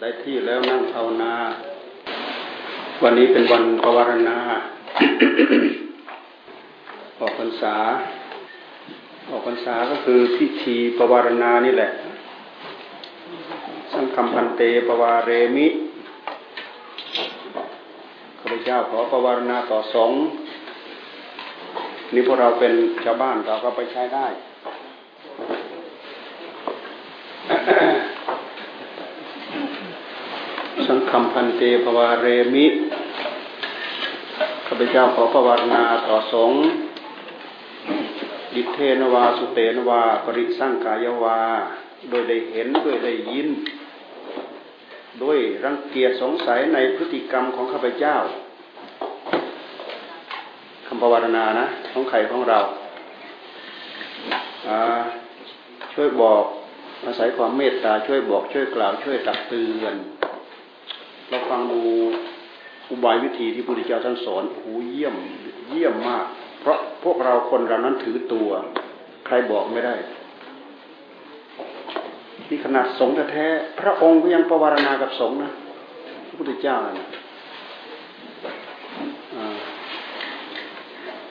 ได้ที่แล้วนั่งภาวนา วันนี้เป็นวันปวารณาออกพรรษา ออกพรรษาก็คือพิธีปวารณานี่แหละ สังคมพันเตปวารเรมิข้าพเจ้าขอปวารณาต่อสองนี่พวกเราเป็นชาวบ้านเราก็ไปใช้ได้สัง คมพันเตภวาเรมิข้าพเจ้าขอประวัตินาต่อสงฆ์ดิเทนวาสุเตนวา ปริสังกายวา โดยได้เห็นด้วยได้ยิน ด้วยรังเกียจสงสัยในพฤติกรรมของข้าพเจ้าคำภาวนานะของใครของเรา ช่วยบอกอาศัยความเมตตาช่วยบอกช่วยกล่าวช่วยตักเตือน เราฟังดูอุบายวิธีที่พระพุทธเจ้าท่านสอนหูเยี่ยมเยี่ยมมาก เพราะพวกเราคนเรานั้นถือตัว ใครบอกไม่ได้ที่ขนาดสงฆ์แท้พระองค์ก็ยังประวารณากับสงฆ์นะพระพุทธเจ้านะ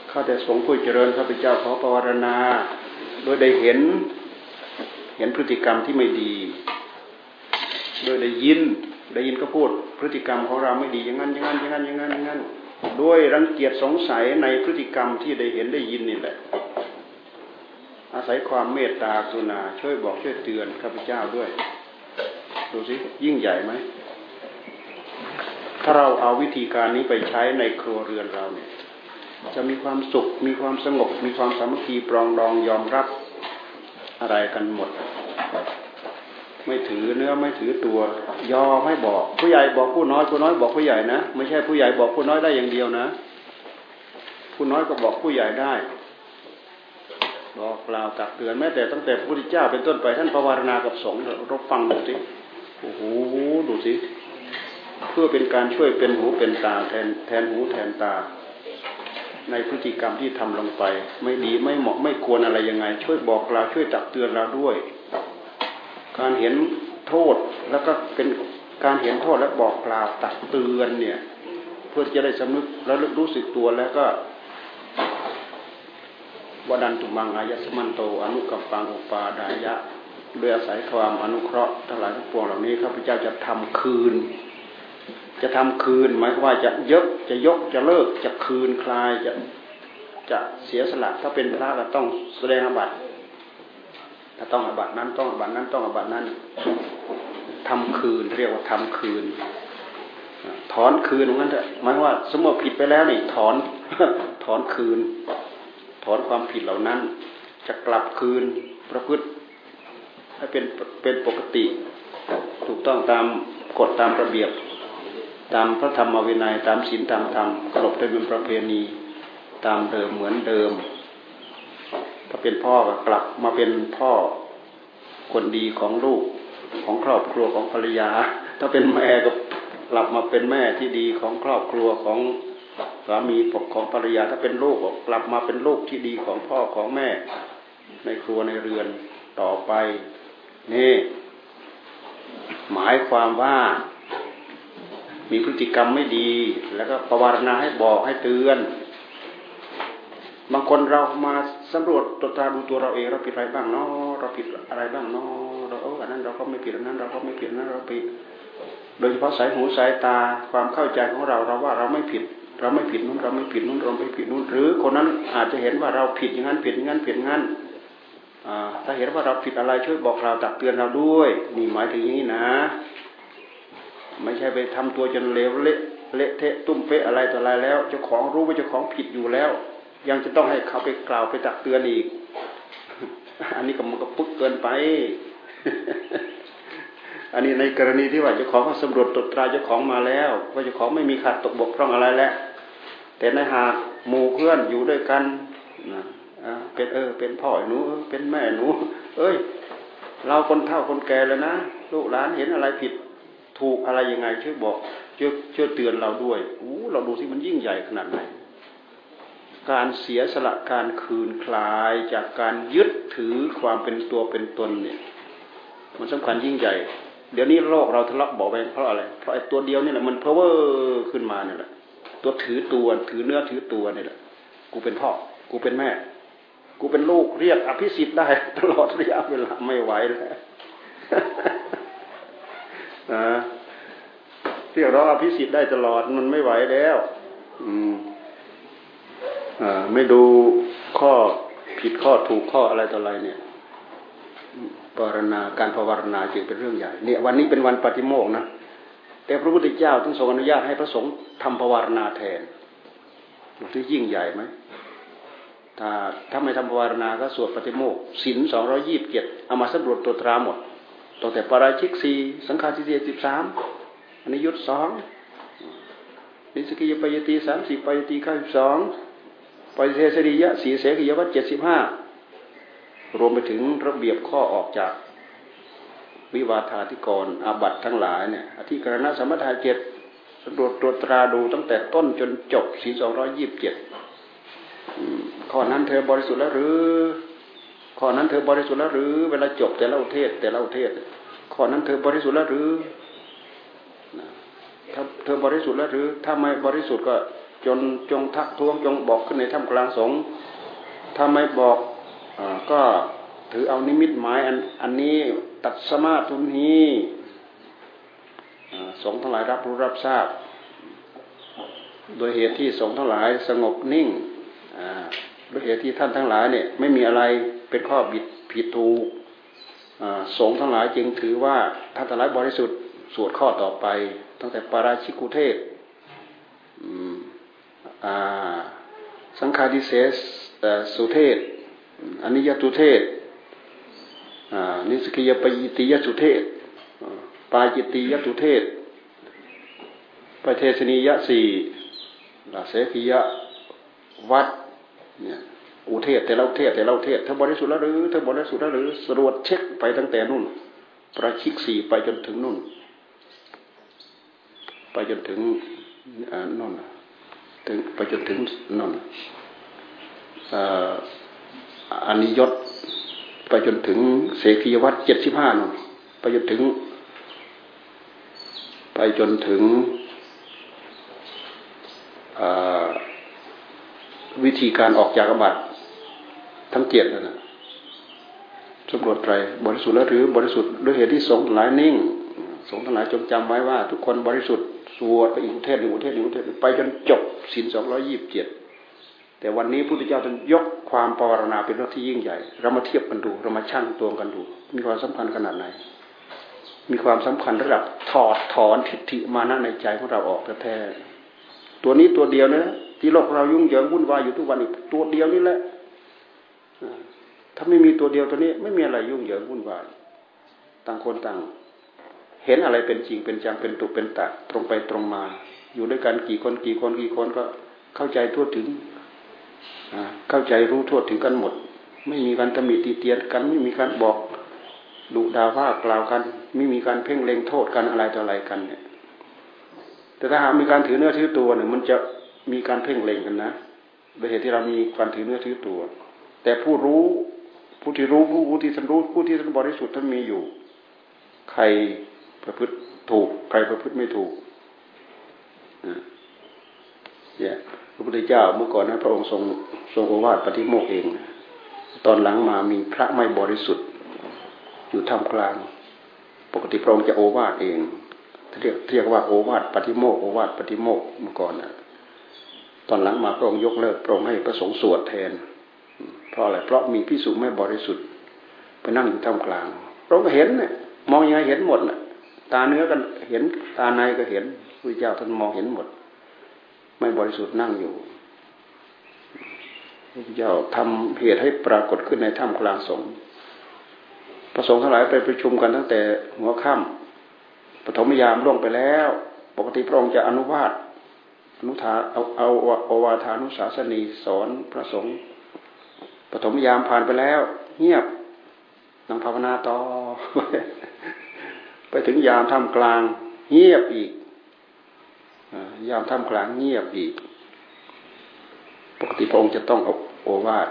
ข้าแต่สงฆ์ผู้เจริญข้าพเจ้าขอประวารณา โดยได้เห็น เห็นพฤติกรรมที่ไม่ดี โดยได้ยิน ได้ยินก็พูดพฤติกรรมของเราไม่ดีอย่างนั้นอย่างนั้นอย่างนั้นอย่างนั้นอย่างนั้นด้วยรังเกียจสงสัยในพฤติกรรมที่ได้เห็นได้ยินนี่แหละ อาศัยความเมตตากรุณาช่วยบอกช่วยเตือนข้าพเจ้าด้วย ดูสิยิ่งใหญ่ไหมถ้าเราเอาวิธีการนี้ไปใช้ในครัวเรือนเราเนี่ย จะมีความสุข มีความสงบ มีความสามัคคีปรองดองยอมรับอะไรกันหมด ไม่ถือเนื้อไม่ถือตัว ยอมให้บอก ผู้ใหญ่บอกผู้น้อยผู้น้อยบอกผู้ใหญ่นะไม่ใช่ผู้ใหญ่บอกผู้น้อยได้อย่างเดียวนะ ผู้น้อยก็บอกผู้ใหญ่ได้บอกกล่าวตักเตือนแม้แต่ตั้งแต่พระพุทธเจ้าเป็นต้นไปท่านภาวนากับสงฆ์เราฟังดูสิโอ้โหดูสิเพื่อเป็นการช่วยเป็นหูเป็นตาแทนแทนหูแทนตา ในพฤติกรรมที่ทำลงไป ไม่ดีไม่เหมาะไม่ควรอะไรยังไง ช่วยบอกกล่าวช่วยตักเตือนเราด้วย การเห็นโทษแล้วก็เป็นการเห็นโทษและบอกกล่าวตักเตือนเนี่ย เพื่อจะได้สำนึกแล้วรู้สึกตัวแล้วก็วดันตุมังอายสมันโต อนุกัปปังอุปาดายะโดยอาศัยความอนุเคราะห์ทั้งหลายทั้งปวงเหล่านี้ข้าพเจ้าจะทำคืน จะทำคืน หมายความว่าจะยกจะยกจะเลิกจะคืนคลายจะจะเสียสละถ้าเป็นพระก็ต้องแสดงอบัติ ต้องอบัตนั้นต้องอบัตนั้นต้องอบัตนั้นทำคืนเรียกว่าทำคืน ถอนคืนงั้นเถอะหมายว่า สมมติผิดไปแล้วนี่ถอนถอนคืน ถอนความผิดเหล่านั้น จะกลับคืนประพฤติให้เป็นเป็นปกติ ถูกต้องตามกฎตามระเบียบ ตามพระธรรมวินัยตามศีลตามธรรมกลบเป็นประเพณี ตามเดิมเหมือนเดิม เป็นพ่อก็กลับมาเป็นพ่อคนดีของลูกของครอบครัวของภรรยา ถ้าเป็นแม่ก็กลับมาเป็นแม่ที่ดีของครอบครัวของสามีปกของภรรยา ถ้าเป็นลูกก็กลับมาเป็นลูกที่ดีของพ่อของแม่ ในครัวในเรือนต่อไปนี่หมายความว่ามีพฤติกรรมไม่ดี แล้วก็ประวารณาให้บอกให้เตือน บางคนเรามา สำรวจตรวจตาดูตัวเราเองเราผิดอะไรบ้างเนาะเราผิดอะไรบ้างเนาะเราเอออันนั้นเราก็ไม่ผิดอันนั้น เราก็ไม่ผิดนั้นเราผิด โดยเฉพาะสายหูสายตาความเข้าใจของเราเราว่าเราไม่ผิด เราไม่ผิดนู้นเราไม่ผิดนู้นเราไม่ผิดนู้น หรือคนนั้นอาจจะเห็นว่าเราผิดอย่างนั้นผิดอย่างนั้นผิดอย่างนั้นถ้าเห็นว่าเราผิดอะไรช่วยบอกเราตักเตือนเราด้วยนี่หมายถึงอย่างนี้นะ ไม่ใช่ไปทำตัวจนเลวเละเละเทะตุ้มเป๊ะอะไรต่ออะไรแล้วเจ้าของรู้ว่าเจ้าของผิดอยู่แล้ว ยังจะต้องให้เขาไปกล่าวไปตักเตือนอีก อันนี้ก็มันก็ปุ๊กเกินไป อันนี้ในกรณีที่ว่าเจ้าของเขาสำรวจตรวจตราเจ้าของมาแล้ว ว่าเจ้าของไม่มีขาดตกบกพร่องอะไรแล้วแต่ในหากหมู่เพื่อนอยู่ด้วยกันนะเป็นเออ เป็นพ่อหนู เป็นแม่หนู เอ้ย เราคนเฒ่าคนแก่แล้วนะลูกหลานเห็นอะไรผิดถูกอะไรยังไงช่วยบอกช่วยช่วยเตือนเราด้วยอู้เราดูที่มันยิ่งใหญ่ขนาดไหน การเสียสละการคืนคลายจากการยึดถือความเป็นตัวเป็นตนเนี่ย มันสำคัญยิ่งใหญ่ เดี๋ยวนี้โลกเราทะเลาะบอกแวงเพราะอะไรเพราะไอ้ตัวเดียวนี่แหละมันเพอเวอร์ขึ้นมาเนี่ยแหละตัวถือตัวถือเนื้อถือตัวนี่แหละกูเป็นพ่อ กูเป็นแม่ กูเป็นลูกเรียกอภิสิทธิ์ได้ ตลอดระยะเวลาไม่ไหวแล้วเรียกร้องอภิสิทธิ์ได้ตลอดมันไม่ไหวแล้ว อืม ไม่ดูข้อผิดข้อถูกข้ออะไรต่ออะไรเนี่ยปรณาการภาวนาจึงเป็นเรื่องใหญ่เนี่ยวันนี้เป็นวันปฏิโมกนะแต่พระพุทธเจ้าท่านทรงอนุญาตให้พระสงฆ์ทำภาวนาแทนที่ยิ่งใหญ่ไหมถ้าถ้าไม่ทำภาวนาก็สวดปฏิโมกศีลสองร้อยี่สิบเจ็ดเอามาสำรวจตัวตราหมดตั้งแต่ปราชิกสี่สังฆาทิเศษสิบสามอนิยุตสองนิสกิยปยตีสามสิบปยตีข้าสิบสอง ปฏิเสสริยะสีเสกิยวัตเจ็ดสิบห้ารวมไปถึงระเบียบข้อออกจากวิวาทาธิกรอาบัตทั้งหลายเนี่ยอธิกรณะสมถะเจ็ดสำรวจตรวจตราดูตั้งแต่ต้นจนจบสี่สองร้อยยี่สิบเจ็ดข้อนั้นเธอบริสุทธิ์แล้วหรือ ข้อนั้นเธอบริสุทธิ์แล้วหรือ เวลาจบแต่ละเทศแต่ละเทศ ข้อนั้นเธอบริสุทธิ์แล้วหรือถ้าเธอบริสุทธิ์แล้วหรือ ถ้าไม่บริสุทธิ์ก็ จนจงทักท้วงจงบอกขึ้นในถ้ำกลางสงฆ์ถ้าไม่บอกอก็ถือเอานิมิตหมายอันอันนี้ตัดสมาทุนีสงฆ์ทั้งหลายรับรู้รับทราบ โดยเหตุที่สงฆ์ทั้งหลายสงบนิ่งโดยเหตุที่ท่านทั้งหลายเนี่ยไม่มีอะไรเป็นข้อบิดผิดถูกสงฆ์ทั้งหลายจึงถือว่าท่านทั้งหลายบริสุทธิ์สวดข้อต่อไป ตั้งแต่ปาราชิกุเทศ สังฆาดิเสสสุเทศอันิยตุเทศนิสกิยปยิติยสุเทศปาจิติยตุเทศปเทศนียสี่เสกิยวัดเนี่ยอุเทศแต่เราเทศแต่เราเทศเธอบริสุทธิ์แล้วหรือเธอบริสุทธิ์แล้วหรือสรวจเช็คไปตั้งแต่นู่น ประชิกสี่ไปจนถึงนู่น ไปจนถึงนู่น ถึงไปจนถึงนั่นอานิยศไปจนถึงเสกียวัตเจ็ดสิบห้านนไปจนถึง ไปจนถึงวิธีการออกจากบัตรทั้งเจ็ดนะสำรวจไตรบริสุทธิ์แล้วหรือบริสุทธิ์ด้วยเหตุที่สงหลายนิ่ง สงทั้งหลายจงจำไว้ว่า ทุกคนบริสุทธิ์ วดไปอีกเทศหนึ่งเทศหนึ่งเทศไปจนจบศีลสองร้อยี่สิบเจ็ดแต่วันนี้พระพุทธเจ้าท่านยกความปรารณาเป็นเรื่องที่ยิ่งใหญ่ เรามาเทียบกันดู เรามาชั่งตัวกันดู มีความสำคัญขนาดไหน มีความสำคัญระดับถอดถอนทิฏฐิมานะในใจของเราออกแท้ตัวนี้ตัวเดียวนะที่โลกเรายุ่งเหยิงวุ่นวายอยู่ทุกวันนี้ตัวเดียวนี่แหละถ้าไม่มีตัวเดียวตัวนี้ไม่มีอะไรยุ่งเหยิงวุ่นวาย ต่างคนต่าง เห็นอะไรเป็นจริงเป็นจังเป็นตุเป็นตะตรงไปตรงมา อยู่ด้วยกันกี่คนกี่คนกี่คนก็เข้าใจทั่วถึงเข้าใจรู้ทั่วถึงกันหมด ไม่มีการตำหนิตีเตียนกันไม่มีการบอกดุดาว่ากล่าวกัน ไม่มีการเพ่งเล็งโทษกันอะไรต่ออะไรกันเนี่ย แต่ถ้าหากมีการถือเนื้อถือตัวเนี่ย มันจะมีการเพ่งเล็งกันนะโดยเหตุที่เรามีการถือเนื้อถือตัว แต่ผู้รู้ผู้ที่รู้ผู้ผู้ที่ท่านรู้ผู้ที่ท่านบริสุทธิ์ท่านมีอยู่ ใคร ประพฤติถูก ใครประพฤติไม่ถูกเนี่ยพระพุทธเจ้าเมื่อก่อนนะพระองค์ทรงทรงโอวาทปฏิโมกเอง ตอนหลังมามีพระไม่บริสุทธิ์ อยู่ท่ามกลาง ปกติพระองค์จะโอวาทเองเรียกเรียกว่าโอวาทปฏิโมกโอวาทปฏิโมกเมื่อก่อนนะตอนหลังมาพระองค์ยกเลิกพระองค์ให้พระสงฆ์สวดแทน เพราะอะไรเพราะมีพิสุไม่บริสุทธิ์ไปนั่งอยู่ท่ามกลางพระองค์เห็นเนี่ยมองยังไงเห็นหมดน่ะ ตาเนื้อก็เห็น ตาในก็เห็นพระเจ้าท่านมองเห็นหมด ไม่บริสุทธิ์นั่งอยู่พระเจ้าทำเหตุให้ปรากฏขึ้นในถ้ำกลางสงฆ์ประสงค์ทั้งหลายไปประชุมกันตั้งแต่หัวค่ำปฐมยามล่วงไปแล้ว ปกติพระองค์จะอนุวาตอนุทาเอาเอาอวาทานุสาสนีสอนพระสงฆ์ปฐมยามผ่านไปแล้ว เงียบนั่งภาวนาต่อ ไปถึงยามท่ามกลาง เงียบอีกยามท่ามกลางเงียบอีก ปกติพระองค์จะต้องเอาโอวาท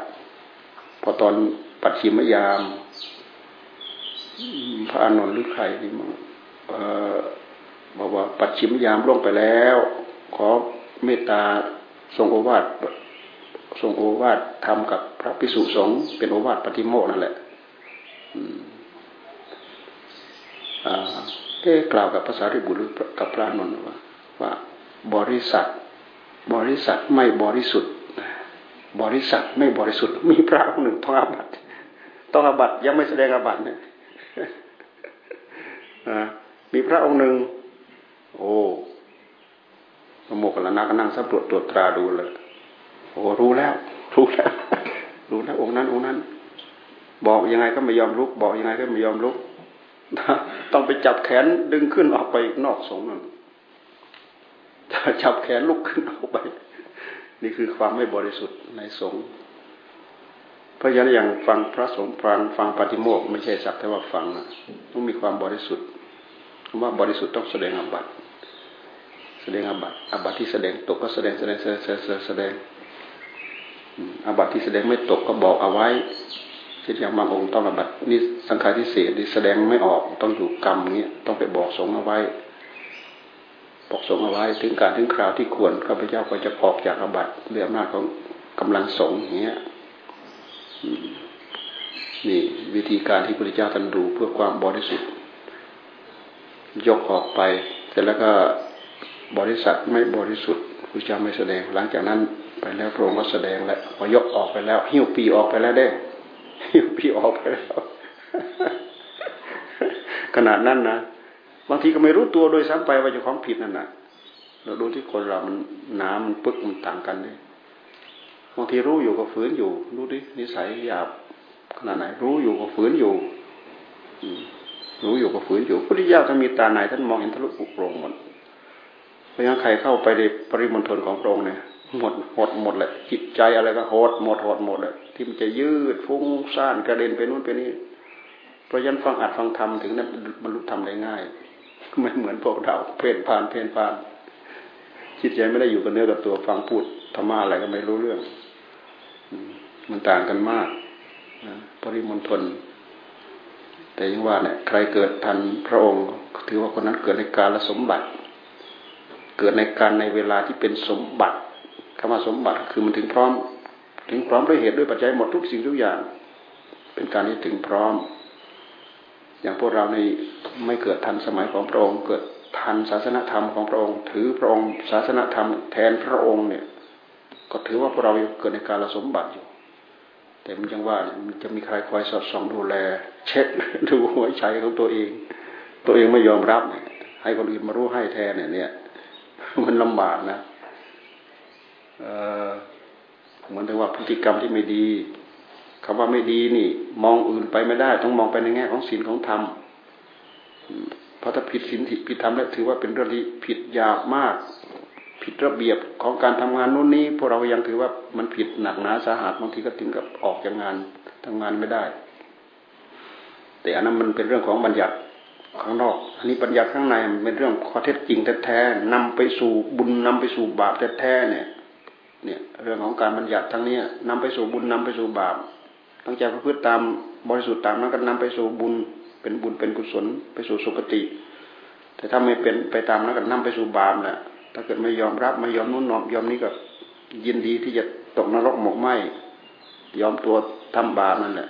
พอตอนปัดชิมยาม พระอานนท์หรือใครนี่มั้งบอกว่าปัดชิมยามล่วงไปแล้ว ขอเมตตาทรงโอวาททรงโอวาททำกับพระพิสุสงฆ์เป็นโอวาทปฏิโมกนั่นแหละ เอ๊กล่าวกับภาษาริบุตรกับพระนนท์ว่าว่าบริษัท บริษัทไม่บริสุทธิ์ บริษัทไม่บริสุทธิ์ มีพระองค์หนึ่งต้องอาบัตต้องอาบัตยังไม่แสดงอาบัตเนี่ยมีพระองค์หนึ่ง โอ้พระโมกขลานาก็นั่งสำรวจตรวจตราดูเลยโอ้รู้แล้ว รู้แล้ว รู้แล้วองค์นั้นองค์นั้น บอกยังไงก็ไม่ยอมลุก บอกยังไงก็ไม่ยอมลุก ต้องไปจับแขนดึงขึ้นออกไปนอกสงฆ์นั่นจับแขนลุกขึ้นออกไป นี่คือความไม่บริสุทธิ์ในสงฆ์เพราะฉะนั้นอย่างฟังพระสงฆ์ฟังฟังปฏิโมกไม่ใช่สักแต่ว่าฟังนะต้องมีความบริสุทธิ์คำว่าบริสุทธิ์ต้องแสดงอบัตแสดงอบัตอบัตที่แสดงตกก็แสดงแสดงแสดงแสดงอบัตที่แสดงไม่ตกก็บอกเอาไว้ เช่นอย่างบางองค์ต้องอบัตนี่สังขารที่เสียนี่แสดงไม่ออกต้องอยู่กรรมเงี้ยต้องไปบอกสงเอาไว้ บอกสงเอาไว้ ถึงการถึงคราวที่ควรข้าพเจ้าก็จะออกจากอบัตเรื่องหน้าของกำลังสงเงี้ยนี่วิธีการที่พระพุทธเจ้าท่านดูเพื่อความบริสุทธิ์ยกออกไป เสร็จแล้วก็บริษัทไม่บริสุทธิ์พระเจ้าไม่แสดง หลังจากนั้นไปแล้วพระองค์ก็แสดงแล้วพอยกออกไปแล้ว หิ้วปีออกไปแล้วได้ หิ้วปีออกไปแล้วขนาดนั้นนะบางทีก็ไม่รู้ตัวโดยซ้ำไปว่าจะของผิดนั่นนะเราดูที่คนเรามันน้ำมันปึ๊กมันต่างกันเลยบางทีรู้อยู่ก็ฝืนอยู่รู้ดินิสัยหยาบขนาดไหน รู้อยู่ก็ฝืนอยู่รู้อยู่ก็ฝืนอยู่พุทธิยาท่านมีตาไหนท่านมองเห็นทะลุปุโปร่งหมดเพราะงั้นใครเข้าไปในปริมณฑลของพระองค์เนี่ย หมดหดหมดเลยจิตใจอะไรก็หดหมดหดหมดเลยที่มันจะยืดฟุ้งซ่านกระเด็นไปนู่นไปนี่เพราะยันฟังอัดฟังธรรมถึงนั้นบรรลุธรรมได้ง่ายไม่เหมือนพวกเราเพลินพานเพลินพานจิตใจไม่ได้อยู่กับเนื้อกับตัวฟังพูดธรรมะอะไรก็ไม่รู้เรื่อง มันต่างกันมากปริมณฑลแต่ยังว่าเนี่ยใครเกิดทันพระองค์ ถือว่าคนนั้นเกิดในการละสมบัติ เกิดในการในเวลาที่เป็นสมบัติ คำว่าสมบัติคือมันถึงพร้อม ถึงพร้อมด้วยเหตุด้วยปัจจัยหมดทุกสิ่งทุกอย่าง เป็นการที่ถึงพร้อม อย่างพวกเราในไม่เกิดทันสมัยของพระองค์ เกิดทันศาสนธรรมของพระองค์ ถือพระองค์ศาสนธรรมแทนพระองค์เนี่ย ก็ถือว่าพวกเราเกิดในการละสมบัติอยู่ แต่มันยังว่ามันจะมีใครคอยสอดส่องดูแล เช็คดูหัวใจของตัวเอง ตัวเองไม่ยอมรับ ให้คนอื่นมารู้ให้แทนเนี่ยเนี่ยมันลำบากนะ เออเหมือนถึงว่าพฤติกรรมที่ไม่ดีคำว่าไม่ดีนี่ มองอื่นไปไม่ได้ ต้องมองไปในแง่ของศีลของธรรมเพราะถ้าผิดศีลผิดธรรมแล้วถือว่าเป็นเรื่องที่ผิดยากมาก ผิดระเบียบของการทำงานนู้นนี้พวกเรายังถือว่ามันผิดหนักหนาสาหัสบางทีก็ถึงกับออกจากงานทำงานไม่ได้ แต่อันนั้นมันเป็นเรื่องของบัญญัติข้างนอก อันนี้บัญญัติข้างในมันเป็นเรื่องข้อเท็จจริงแท้ๆนำไปสู่บุญนำไปสู่บาปแท้ๆเนี่ย เนี่ยเรื่องของการบัญญัติทั้งนี้นำไปสู่บุญนำไปสู่บาปตั้งใจประพฤติตามบริสุทธิ์ตามนั้นก็นำไปสู่บุญเป็นบุญเป็นกุศลไปสู่สุคติ แต่ถ้าไม่เป็นไปตามนั้นก็นำไปสู่บาปแหละถ้าเกิดไม่ยอมรับไม่ยอมนุ่นนอมยอมนี้ก็ยินดีที่จะตกนรกหมกไหมยอมตัวทำบาปนั่นแหละ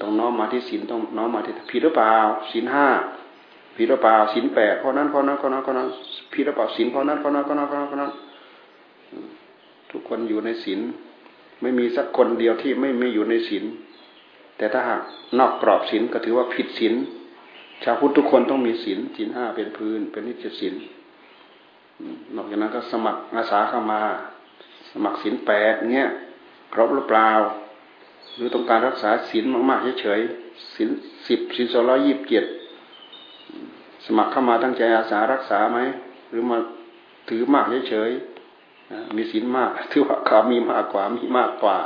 ต้องน้อมมาที่ศีลต้องน้อมมาที่ผิดหรือเปล่าศีลห้าผิดหรือเปล่าศีลแปดข้อนั้นข้อนั้นข้อนั้นข้อนั้นผิดหรือเปล่าศีลข้อนั้นข้อนั้นข้อนั้นข้อนั้นข้อนั้น ทุกคนอยู่ในศีลไม่มีสักคนเดียวที่ไม่ไม่อยู่ในศีลแต่ถ้าหากนอกกรอบศีลก็ถือว่าผิดศีลชาวพุทธทุกคนต้องมีศีลศีลห้าเป็นพื้น เป็นนิจศีลนอกจากนั้นก็สมัครอาสาเข้ามา สมัครศีลแปดเงี้ยครบหรือเปล่า หรือต้องการรักษาศีลมากๆเฉยๆศีลสิบศีลสองร้อยยี่สิบเจ็ดสมัครเข้ามาตั้งใจอาสารักษาไหมหรือมาถือมากเฉยๆ มีศีลมากถือว่าขามีมากกว่ามีมากกว่า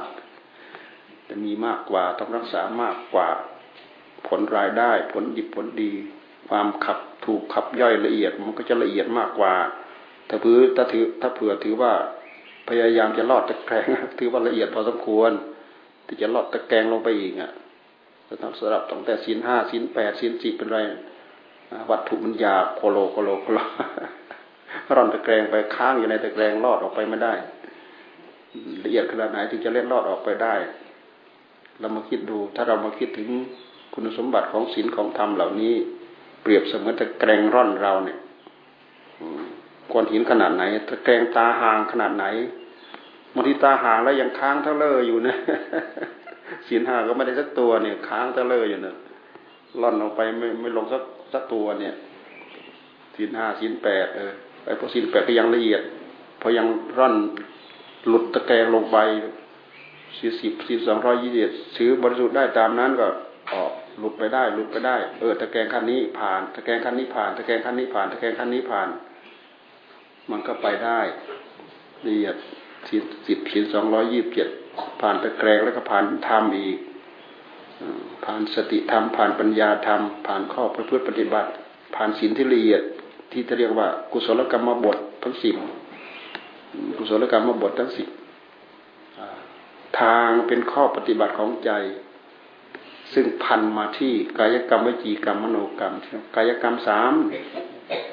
แต่มีมากกว่าต้องรักษามากกว่า ผลรายได้ผลดิบผลดี ความขับถูกขับย่อยละเอียดมันก็จะละเอียดมากกว่า ถ้าเผื่อถ้าถือถ้าเผื่อถือว่าพยายามจะลอดตะแกรงถือว่าละเอียดพอสมควร ที่จะลอดตะแกรงลงไปอีกอะจะต้องสลับตั้งแต่ศีลห้าศีลแปดศีลสิบเป็นไรวัตถุมันหยาบโคโลโคโลโคโล ร่อนตะแกรงไปค้างอยู่ในตะแกรงลอดออกไปไม่ได้ ละเอียดขนาดไหนถึงจะเล็ดลอดออกไปได้ เรามาคิดดู ถ้าเรามาคิดถึงคุณสมบัติของศีลของธรรมเหล่านี้ เปรียบเสมือนตะแกรงร่อนเราเนี่ยก้อนหินขนาดไหนตะแกรงตาห่างขนาดไหนบางทีตาห่างแล้วยังค้างเท่าเลออยู่นะศีลห้าก็ไม่ได้สักตัวเนี่ย ค้างเท่าเลออยู่เนะล่อนออกไปไม่ไม่ลงสักสักตัวเนี่ยศีลห้าศีลแปดเออ ไอ้พวกศีลแปดก็ยังละเอียดพอยังร่อนหลุดตะแกรงลงไปสี่สิบสี่สองร้อยยี่สิบซื้อบริสุทธิ์ได้ตามนั้นก็ออกหลุดไปได้หลุดไปได้ เออตะแกรงขั้นนี้ผ่านตะแกรงขั้นนี้ผ่านตะแกรงขั้นนี้ผ่านตะแกรงขั้นนี้ผ่าน มันก็ไปได้ละเอียดสิบสิบสิบสองร้อยยี่สิบเจ็ดผ่านตะแกรงแล้วก็ผ่านธรรมอีกผ่านสติธรรมผ่านปัญญาธรรมผ่านข้อประพฤติปฏิบัติ ผ่านศีลที่ละเอียด ที่จะเรียกว่า กุศลกรรมบททั้งสิบกุศลกรรมบททั้งสิบทางเป็นข้อปฏิบัติของใจ ซึ่งพันมาที่กายกรรมวิจีกรรมมโนกรรมกายกรรมสาม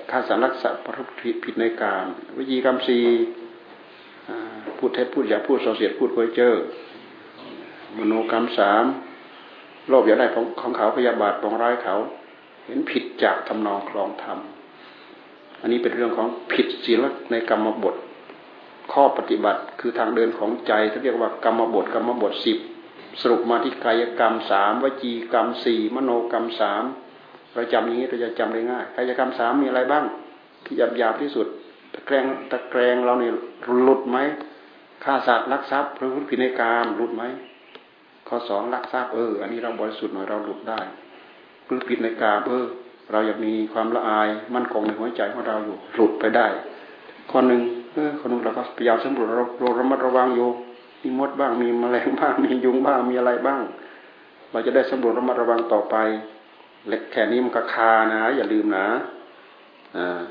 ข้าสารลักษณ์ประพฤติผิดในการวิจีกรรมสี่พูดเท็จพูดอย่าพูดโซเสียดพูดโวยเจอมโนกรรมสามโลภอยากได้ของของเขาพยาบาทปองร้ายเขา เห็นผิดจากทำนองคลองธรรม อันนี้เป็นเรื่องของผิดศีลในกรรมบท ข้อปฏิบัติคือทางเดินของใจที่เรียกว่ากรรมบทกรรมบทสิบสรุปมาที่กายกรรมสามวจีกรรมสี่มโนกรรมสามเราจำอย่างนี้เราจะจำได้ง่ายกายกรรมสามมีอะไรบ้างที่หยาบหยาบที่สุดตะแกรงตะแกรงเราเนี่ยหลุดไหมฆ่าสัตว์ลักทรัพย์พระพุทธินัยกรรมหลุดไหมข้อสองลักทรัพย์เอออันนี้เราบริสุทธิ์หน่อยเราหลุดได้พฤติในกาเออ เราอยากมีความละอายมั่นคงในหัวใจของเราอยู่หลุดไปได้ข้อหนึ่งคนหนึ่งเราก็พยายามสำรวจเราระมัดระวังอยู่มีมดบ้างมีแมลงบ้างมียุงบ้างมีอะไรบ้าง เราจะได้สำรวจระมัดระวังต่อไปเล็กแค่นี้มันก็คานะ อย่าลืมนะอ่า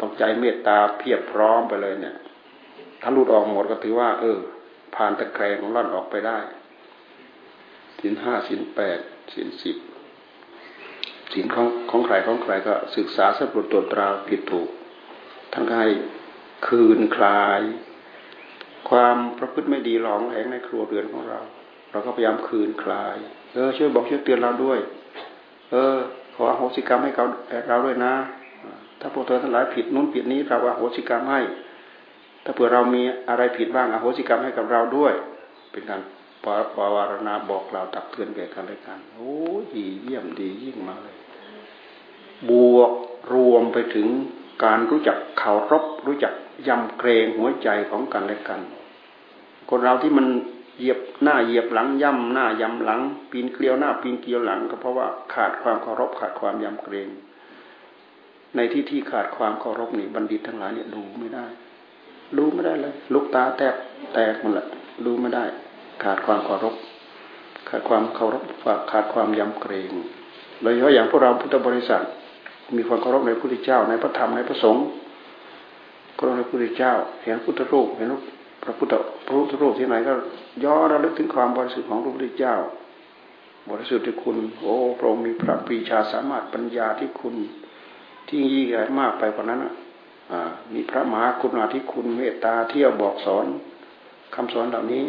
ต้องใจเมตตาเพียบพร้อมไปเลยเนี่ย ถ้าหลุดออกหมดก็ถือว่า เออ ผ่านตะแกรงล่อนออกไปได้สินห้าสินแปดสินสิบ สินของของใครของใครก็ศึกษาสำรวจตัวตราผิดถูกทั้งให้คืนคลาย ความประพฤติไม่ดีหลองแหงในครัวเรือนของเรา เราก็พยายามคืนคลาย เออช่วยบอกช่วยเตือนเราด้วย เออ ขออโหสิกรรมให้เขาเราด้วยนะ ถ้าพวกเธอทั้งหลายผิดนู้นผิดนี้เราอโหสิกรรมให้ ถ้าเผื่อเรามีอะไรผิดบ้างอโหสิกรรมให้กับเราด้วย เป็นการ ปวารณาบอกเราตักเตือนแก่กันเลยกัน โอ้ดีเยี่ยมดียิ่งมาเลย บวกรวมไปถึงการรู้จักเคารพรู้จักยำเกรงหัวใจของกันและกัน คนเราที่มันเหยียบหน้าเหยียบหลังย่ำหน้ายำหลัง ปีนเกลียวหน้าปีนเกลียวหลัง ก็เพราะว่าขาดความเคารพขาดความยำเกรง ในที่ที่ขาดความเคารพนี่บัณฑิตทั้งหลายเนี่ยดูไม่ได้ดูไม่ได้เลย ลูกตาแตกแตกหมดละดูไม่ได้ ขาดความเคารพขาดความเคารพขาดความยำเกรงโดยเฉพาะอย่างพวกเราพุทธบริษัท มีความเคารพในพระพุทธเจ้า ในพระธรรมในพระสงฆ์เคารพในพระพุทธเจ้า เห็นพุทธรูปเห็นพระพุทธพระพุทธรูปที่ไหนก็ย้อนระลึกถึงความบริสุทธิ์ของพระพุทธเจ้า บริสุทธิ์ที่คุณ โอ้พระองค์มีพระปีชาสามารถปัญญาที่คุณที่ยิ่งใหญ่มากไปกว่านั้นมีพระมหาคุณาธิคุณเมตตาเที่ยวบอกสอนคำสอนเหล่านี้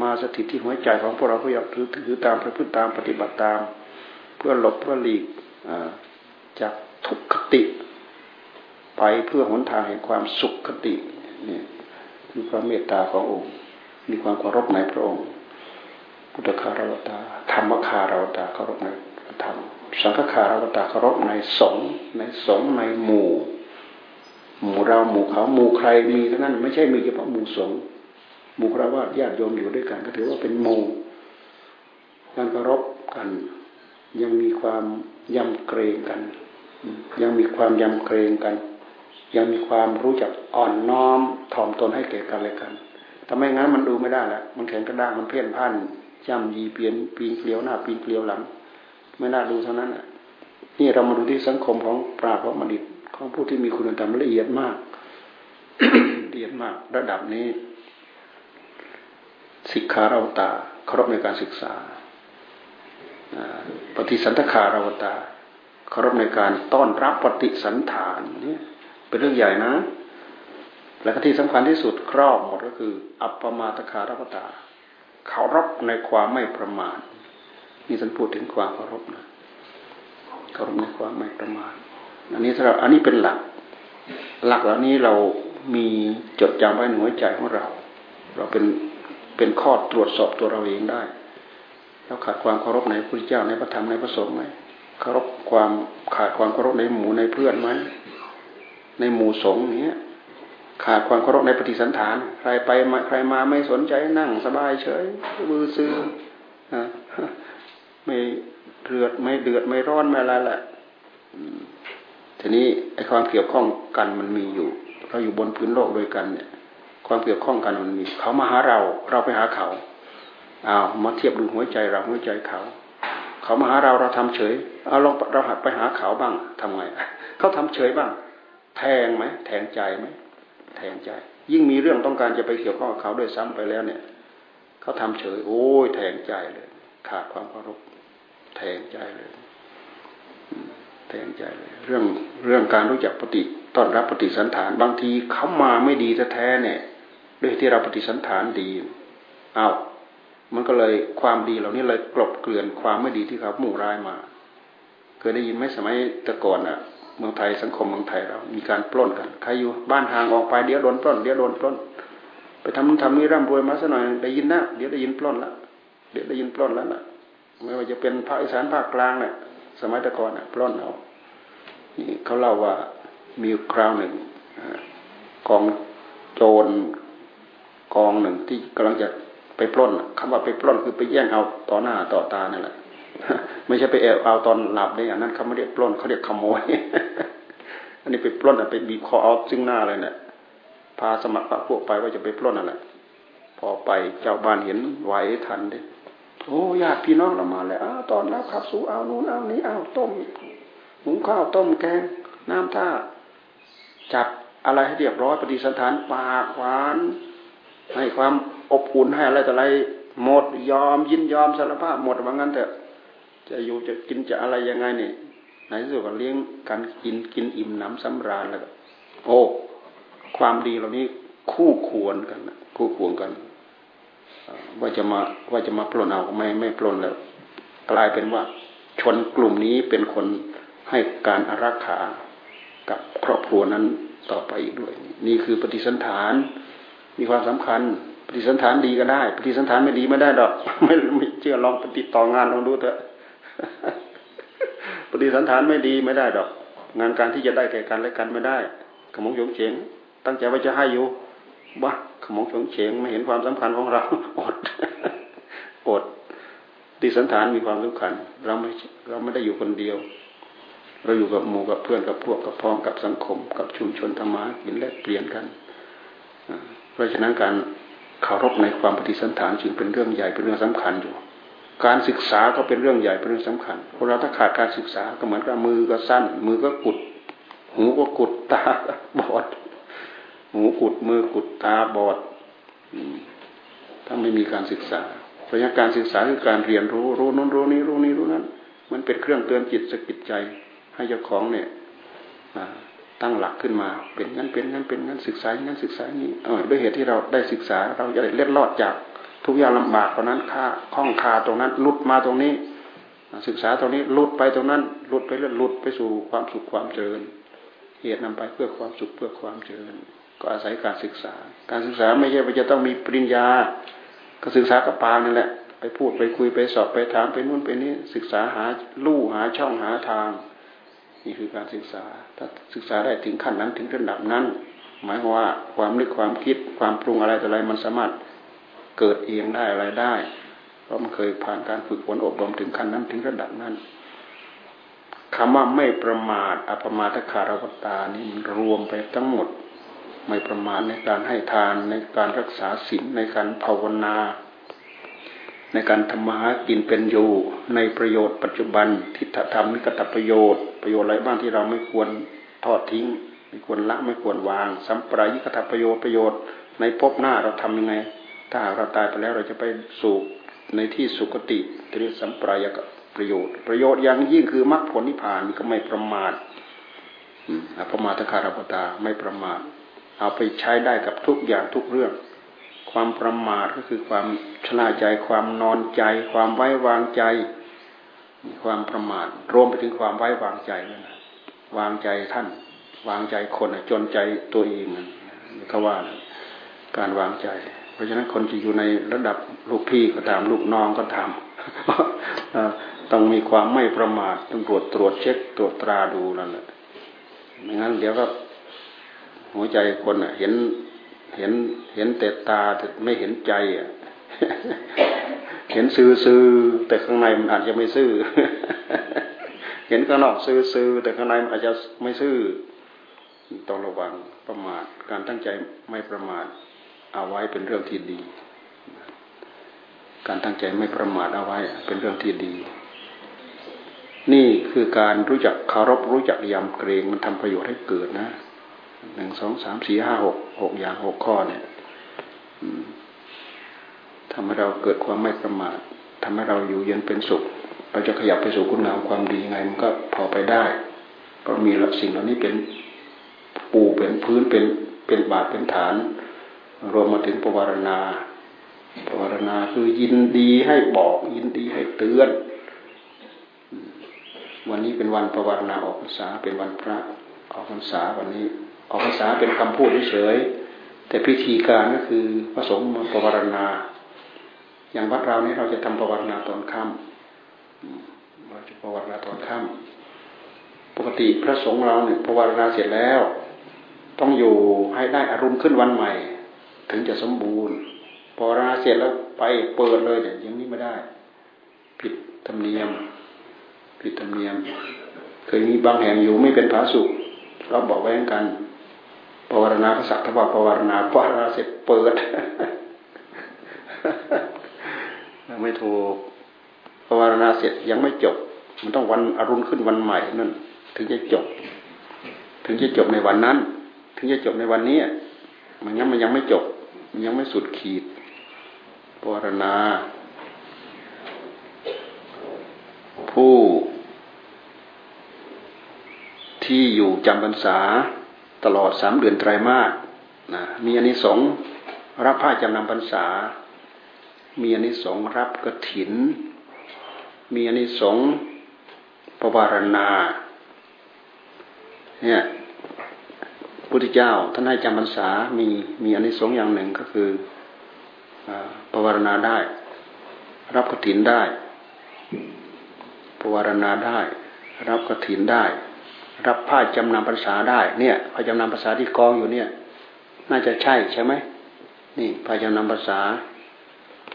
มาสถิตที่หัวใจของพวกเราเพื่อถือถือตามประพฤติตามปฏิบัติตาม เพื่อหลบเพื่อหลีกจากทุกขติ ไปเพื่อหนทางแห่งความสุขคตินี่คือความเมตตาขององค์ มีความเคารพในพระองค์พุทธคารวตาธรรมคารวตาเคารพในธรรมสังฆคารวตาเคารพในสงฆ์ในสงฆ์ในหมู่ หมู่เราหมู่เขาหมู่ใครมีเท่านั้นไม่ใช่มีเฉพาะหมู่สงฆ์ หมู่คราวาญาติโยมอยู่ด้วยกัน ก็ถือว่าเป็นหมู่การเคารพกัน ยังมีความยำเกรงกัน ยังมีความยำเกรงกัน ยังมีความรู้จักอ่อนน้อมถ่อมตนให้แก่กันเลยกันถ้าไม่งั้นมันดูไม่ได้ละมันแข็งกระด้างมันเพี้ยนพันย่ำยีเปลี่ยนปีนเกลียวหน้าปีนเกลียวหลัง ไม่น่าดูเท่านั้นนี่เรามาดูที่สังคมของปราบของมดิตของผู้ที่มีคุณธรรมละเอียดมากละเอียดมาก ระดับนี้ สิกขาเราตาเคารพในการศึกษาปฏิสันทคาราตาเคารพในการต้อนรับปฏิสันฐานนี่เป็นเรื่องใหญ่นะ และที่สำคัญที่สุดครอบหมดก็คือ อัปปมาตคารปตาเคารพในความไม่ประมาทนี่ท่านพูดถึงความเคารพนะเคารพในความไม่ประมาทอันนี้เราอันนี้เป็นหลัก หลักเหล่านี้เรามีจดจำไว้ในหัวใจของเรา เราเป็น เป็นข้อตรวจสอบตัวเราเองได้เราขาดความเคารพในพระพุทธเจ้าในพระธรรมในพระสงฆ์ไหมเคารพความขาดความเคารพในหมู่ในเพื่อนไหมในหมู่สงฆ์เนี้ยขาดความเคารพในปฏิสันฐาน ใครไปใครมาไม่สนใจนั่งสบายเฉยมือซื้อไม่เดือดไม่เดือดไม่ร้อนไม่อะไรแหละทีนี้ไอ้ความเกี่ยวข้องกันมันมีอยู่ เราอยู่บนพื้นโลกด้วยกันเนี่ย ความเกี่ยวข้องกันมันมีเขามาหาเราเราไปหาเขาเอามาเทียบดูหัวใจเราหัวใจเขา เขามาหาเราเราทำเฉยเอาลองเราหัดไปหาเขาบ้างทำไงเขาทำเฉยบ้าง แทงไหมแทงใจไหมแทงใจ ยิ่งมีเรื่องต้องการจะไปเกี่ยวข้องกับเขาด้วยซ้ำไปแล้วเนี่ย เขาทำเฉย โอ้ยแทงใจเลย ขาดความเคารพแทงใจเลยแทงใจเลย เรื่องเรื่องการรู้จักปฏิต้อนรับปฏิสันฐาน บางทีเขามาไม่ดีแท้เนี่ย ด้วยที่เราปฏิสันฐานดีเอามันก็เลยความดีเหล่านี้เลยกลบเกลื่อนความไม่ดีที่เขามุ่ร้ายมา เคยได้ยินไหมสมัยต่ก่อนอะ เมืองไทยสังคมเมืองไทยเรา มีการปล้นกันใครอยู่บ้านทางออกไปเดี๋ยวโดนปล้นเดี๋ยวโดนปล้น ไปทำทำนี้ร่ำรวยมาสักหน่อยได้ยินนะเดี๋ยวได้ยินปล้นละเดี๋ยวได้ยินปล้นแล้วนะไม่ว่าจะเป็นภาคอีสานภาคกลางเนี่ยสมัยต่ก่อนอะปล้นเอานี่เขาเล่าว่ามีคราวหนึ่งกองโจร กองหนึ่งที่กำลังจะไปปล้นคำว่าไปปล้นคือไปแย่งเอาต่อหน้าต่อตานั่นแหละไม่ใช่ไปแอบเอาตอนหลับได้อย่างนั้นเขาไม่เรียกปล้นเขาเรียกขโมย อันนี้ไปปล้นไปบีบคอเอาซึ่งหน้าเลยเนี่ยพาสมัครพวกไปว่าจะไปปล้นนั่นแหละพอไปเจ้าบ้านเห็นไหวทันเด้โอ้ญาติพี่น้องเรามาแล้วตอนแล้วขับสู้เอานู้นเอานี้เอาต้มหุงข้าวต้มแกง น้ำท่าจัดอะไรให้เรียบร้อยปฏิสันฐานปากหวาน ให้ความอบอุ่นให้อะไรต่ออะไรหมดยอมยินยอมสารภาพหมดว่างั้นเถอะ จะอยู่จะกินจะอะไรยังไงนี่ในที่สุดก็เลี้ยงกันกินกินอิ่มน้ำสำราญแล้วโอ้ความดีเหล่านี้คู่ควรกันคู่ควรกันว่าจะมาว่าจะมาปล้นเอาไม่ไม่ปล้นแล้วกลายเป็นว่า ชนกลุ่มนี้เป็นคนให้การอารักขากับครอบครัวนั้นต่อไปอีกด้วย นี่คือปฏิสันฐาน มีความสำคัญ ปฏิสันฐานดีก็ได้ ปฏิสันฐานไม่ดีไม่ได้ดอก ไม่ไม่เชื่อลองปฏิต่องานลองดูเถอะปฏิสันฐานไม่ดีไม่ได้ดอก งานการที่จะได้แก่กันและกันไม่ได้ขมงโฉงเฉงตั้งใจว่าจะให้อยู่บ้าขมงโฉงเฉงไม่เห็นความสำคัญของเราอดอดปฏิสันฐานมีความสำคัญ เราไม่เราไม่ได้อยู่คนเดียว เราอยู่กับหมู่กับเพื่อนกับพวกกับพ้องกับสังคม กับชุมชนธรรมะกินแลกเปลี่ยนกัน เพราะฉะนั้นการเคารพในความปฏิสันฐานจึงเป็นเรื่องใหญ่เป็นเรื่องสำคัญอยู่ การศึกษาก็เป็นเรื่องใหญ่เป็นเรื่องสำคัญคนเราถ้าขาดการศึกษาก็เหมือนกับมือก็สั้น มือก็กุด หูก็กุดตาบอด หูกุดมือกุดตาบอดถ้าไม่มีการศึกษาเพราะฉะนั้นการศึกษาคือการเรียนรู้รู้นู้นรู้นี้รู้นี้รู้นั้น มันเป็นเครื่องเตือนจิตสกิดใจ ให้เจ้าของเนี่ย ตั้งหลักขึ้นมา เป็นงั้นเป็นงั้นเป็นงั้นศึกษาอย่างนั้นศึกษาอย่างนี้ด้วยเหตุที่เราได้ศึกษาเราจะได้เล็ดลอดจากทุกอย่างลำบากตรงนั้นค่าข้องคาตรงนั้นลุดมาตรงนี้ ศึกษาตรงนี้ลุดไปตรงนั้นลุดไปเรื่อยลุดไปสู่ความสุขความเจริญเหตุนำไปเพื่อความสุขเพื่อความเจริญ ก็อาศัยการศึกษา การศึกษาไม่ใช่ว่าจะต้องมีปริญญา ก็ศึกษากระปางนี่นแหละไปพูดไปคุยไปสอบไปถามไปนู่นไปนี้ศึกษาหาลู่หาช่องหาทาง นี่คือการศึกษา ถ้าศึกษาได้ถึงขั้นนั้นถึงระดับนั้น หมายความว่าความนึกความคิดความปรุงอะไรต่ออะไรมันสามารถเกิดเองได้อะไรได้ เพราะมันเคยผ่านการฝึกฝนอบรมถึงขั้นนั้นถึงระดับนั้นคำว่าไม่ประมาทอภมาทคารวตานี่มันรวมไปทั้งหมด ไม่ประมาทในการให้ทานในการรักษาศีลในการภาวนา ในการทำมาหากินเป็นอยู่ในประโยชน์ปัจจุบันทิฏฐธรรมนิกตประโยชน์ ประโยชน์อะไรบ้างที่เราไม่ควรทอดทิ้ง ไม่ควรละไม่ควรวาง สัมปรายิกตประโยชน์ประโยชน์ ในภพหน้าเราทํำยังไง ถ้าเราตายไปแล้วเราจะไปสู่ในที่สุคติเรียกสัมปรายกประโยชน์ ประโยชน์อย่างยิ่งคือมรรคผลนิพพานนี่ก็ไม่ประมาทอภิมาทคารปตาไม่ประมาทเอาไปใช้ได้กับทุกอย่างทุกเรื่อง ความประมาทก็คือความชนะใจ ความนอนใจ ความไว้วางใจ ความประมาทรวมไปถึงความไว้วางใจด้วยนะวางใจท่าน วางใจคนจนใจตัวเองเขาว่าการวางใจ เพราะฉะนั้นคนที่อยู่ในระดับลูกพี่ก็ตามลูกน้องก็ตามต้องมีความไม่ประมาทต้องตรวจตรวจเช็คตรวจตราดูนั่นแหละไม่งั้นเดี๋ยวก็หัวใจคนเห็น เห็นเห็นแต่ตาแต่ไม่เห็นใจอะเห็นซื่อซื่อแต่ข้างในมันอาจจะไม่ซื่อ เห็นข้างนอกซื่อซื่อแต่ข้างในมันอาจจะไม่ซื่อต้องระวังประมาทการตั้งใจไม่ประมาทเอาไว้เป็นเรื่องที่ดี การตั้งใจไม่ประมาทเอาไว้เป็นเรื่องที่ดี นี่คือการรู้จักคารพรู้จักยำเกรงมันทำประโยชน์ให้เกิดนะ หนึ่งสองสามสี่ห้าหกหกอย่างหกข้อเนี่ยทำให้เราเกิดความไม่ประมาททำให้เราอยู่เย็นเป็นสุข เราจะขยับไปสู่คุณงามความดียังไงมันก็พอไปได้เพราะมีสิ่งเหล่านี้เป็นปูเป็นพื้นเป็นเป็นบาทเป็นฐาน รวมมาถึงปวารณาปวารณาคือยินดีให้บอกยินดีให้เตือน วันนี้เป็นวันปวารณาออกพรรษาเป็นวันพระออกพรรษาวันนี้ ออกพรรษาเป็นคำพูดเฉยแต่พิธีการก็คือพระสงฆ์มาปวารณา อย่างวัดเราเนี่ยเราจะทำปวารณาตอนค่ำเราจะปวารณาตอนค่ำปกติพระสงฆ์เราเนี่ยปวารณาเสร็จแล้ว ต้องอยู่ให้ได้อารมณ์ขึ้นวันใหม่ ถึงจะสมบูรณ์ปวารณาเสร็จแล้วไปเปิดเลยเนี่ยยังนี้ไม่ได้ ผิดธรรมเนียม ผิดธรรมเนียม เคยมีบางแห่งอยู่ไม่เป็นผาสุกเราบอกแว้งกัน ปวารณาก็สักทว่าปวารณาปวารณาเสร็จเปิดไม่ถูกปวารณาเสร็จยังไม่จบ มันต้องวันอรุณขึ้นวันใหม่นั่นถึงจะจบ ถึงจะจบในวันนั้น ถึงจะจบในวันนี้มันงั้นมันยังไม่จบ มันยังไม่สุดขีดปวารณาผู้ที่อยู่จำพรรษา ตลอดสามเดือนไตรมาสนะมีอนิสงส์รับผ้าจำนำพรรษา มีอนิสงส์รับกระถิน มีอนิสงส์ปวารณาเนี่ยพุทธเจ้าท่านให้จำพรรษา มีมีอนิสงส์อย่างหนึ่งก็คือปวารณาได้ รับกระถินได้ปวารณาได้ รับกระถินได้ รับผ้าจำนำภาษาได้ เนี่ยผ้าจำนำภาษาที่กองอยู่เนี่ย น่าจะใช่ใช่ไหมนี่ผ้าจำนำภาษา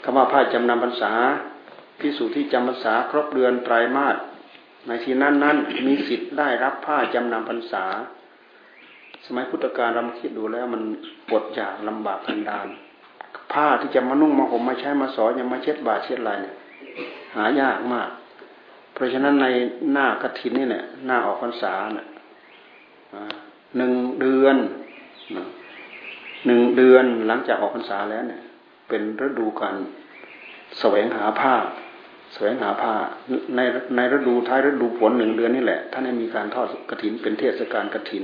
คำว่าผ้าจำนำภาษาพิสูจน์ที่จำภาษาครบเดือนไตรมาสในที่นั้นนั้นมีสิทธิ์ได้รับผ้าจำนำพรรษา สมัยพุทธกาลเราคิดดูแล้วมันปวดอยากลำบากกันดานผ้าที่จะมานุ่งมาห่มมาใช้มาสอนยังมาเช็ดบาดเช็ดอะไรเนี่ยหายากมาก ราะฉะนั้นในหน้ากฐินนี่เนี่ยหน้าออกพรรษาเนี่ยหนึ่งเดือนหนึ่งเดือนหลังจากออกพรรษาแล้วเนี่ย เป็นฤดูการแสวงหาผ้าแสวงหาผ้าในในฤดูท้ายฤดูฝนหนึ่งเดือนนี่แหละท่านให้มีการทอดกระถินเป็นเทศกาลกระถิน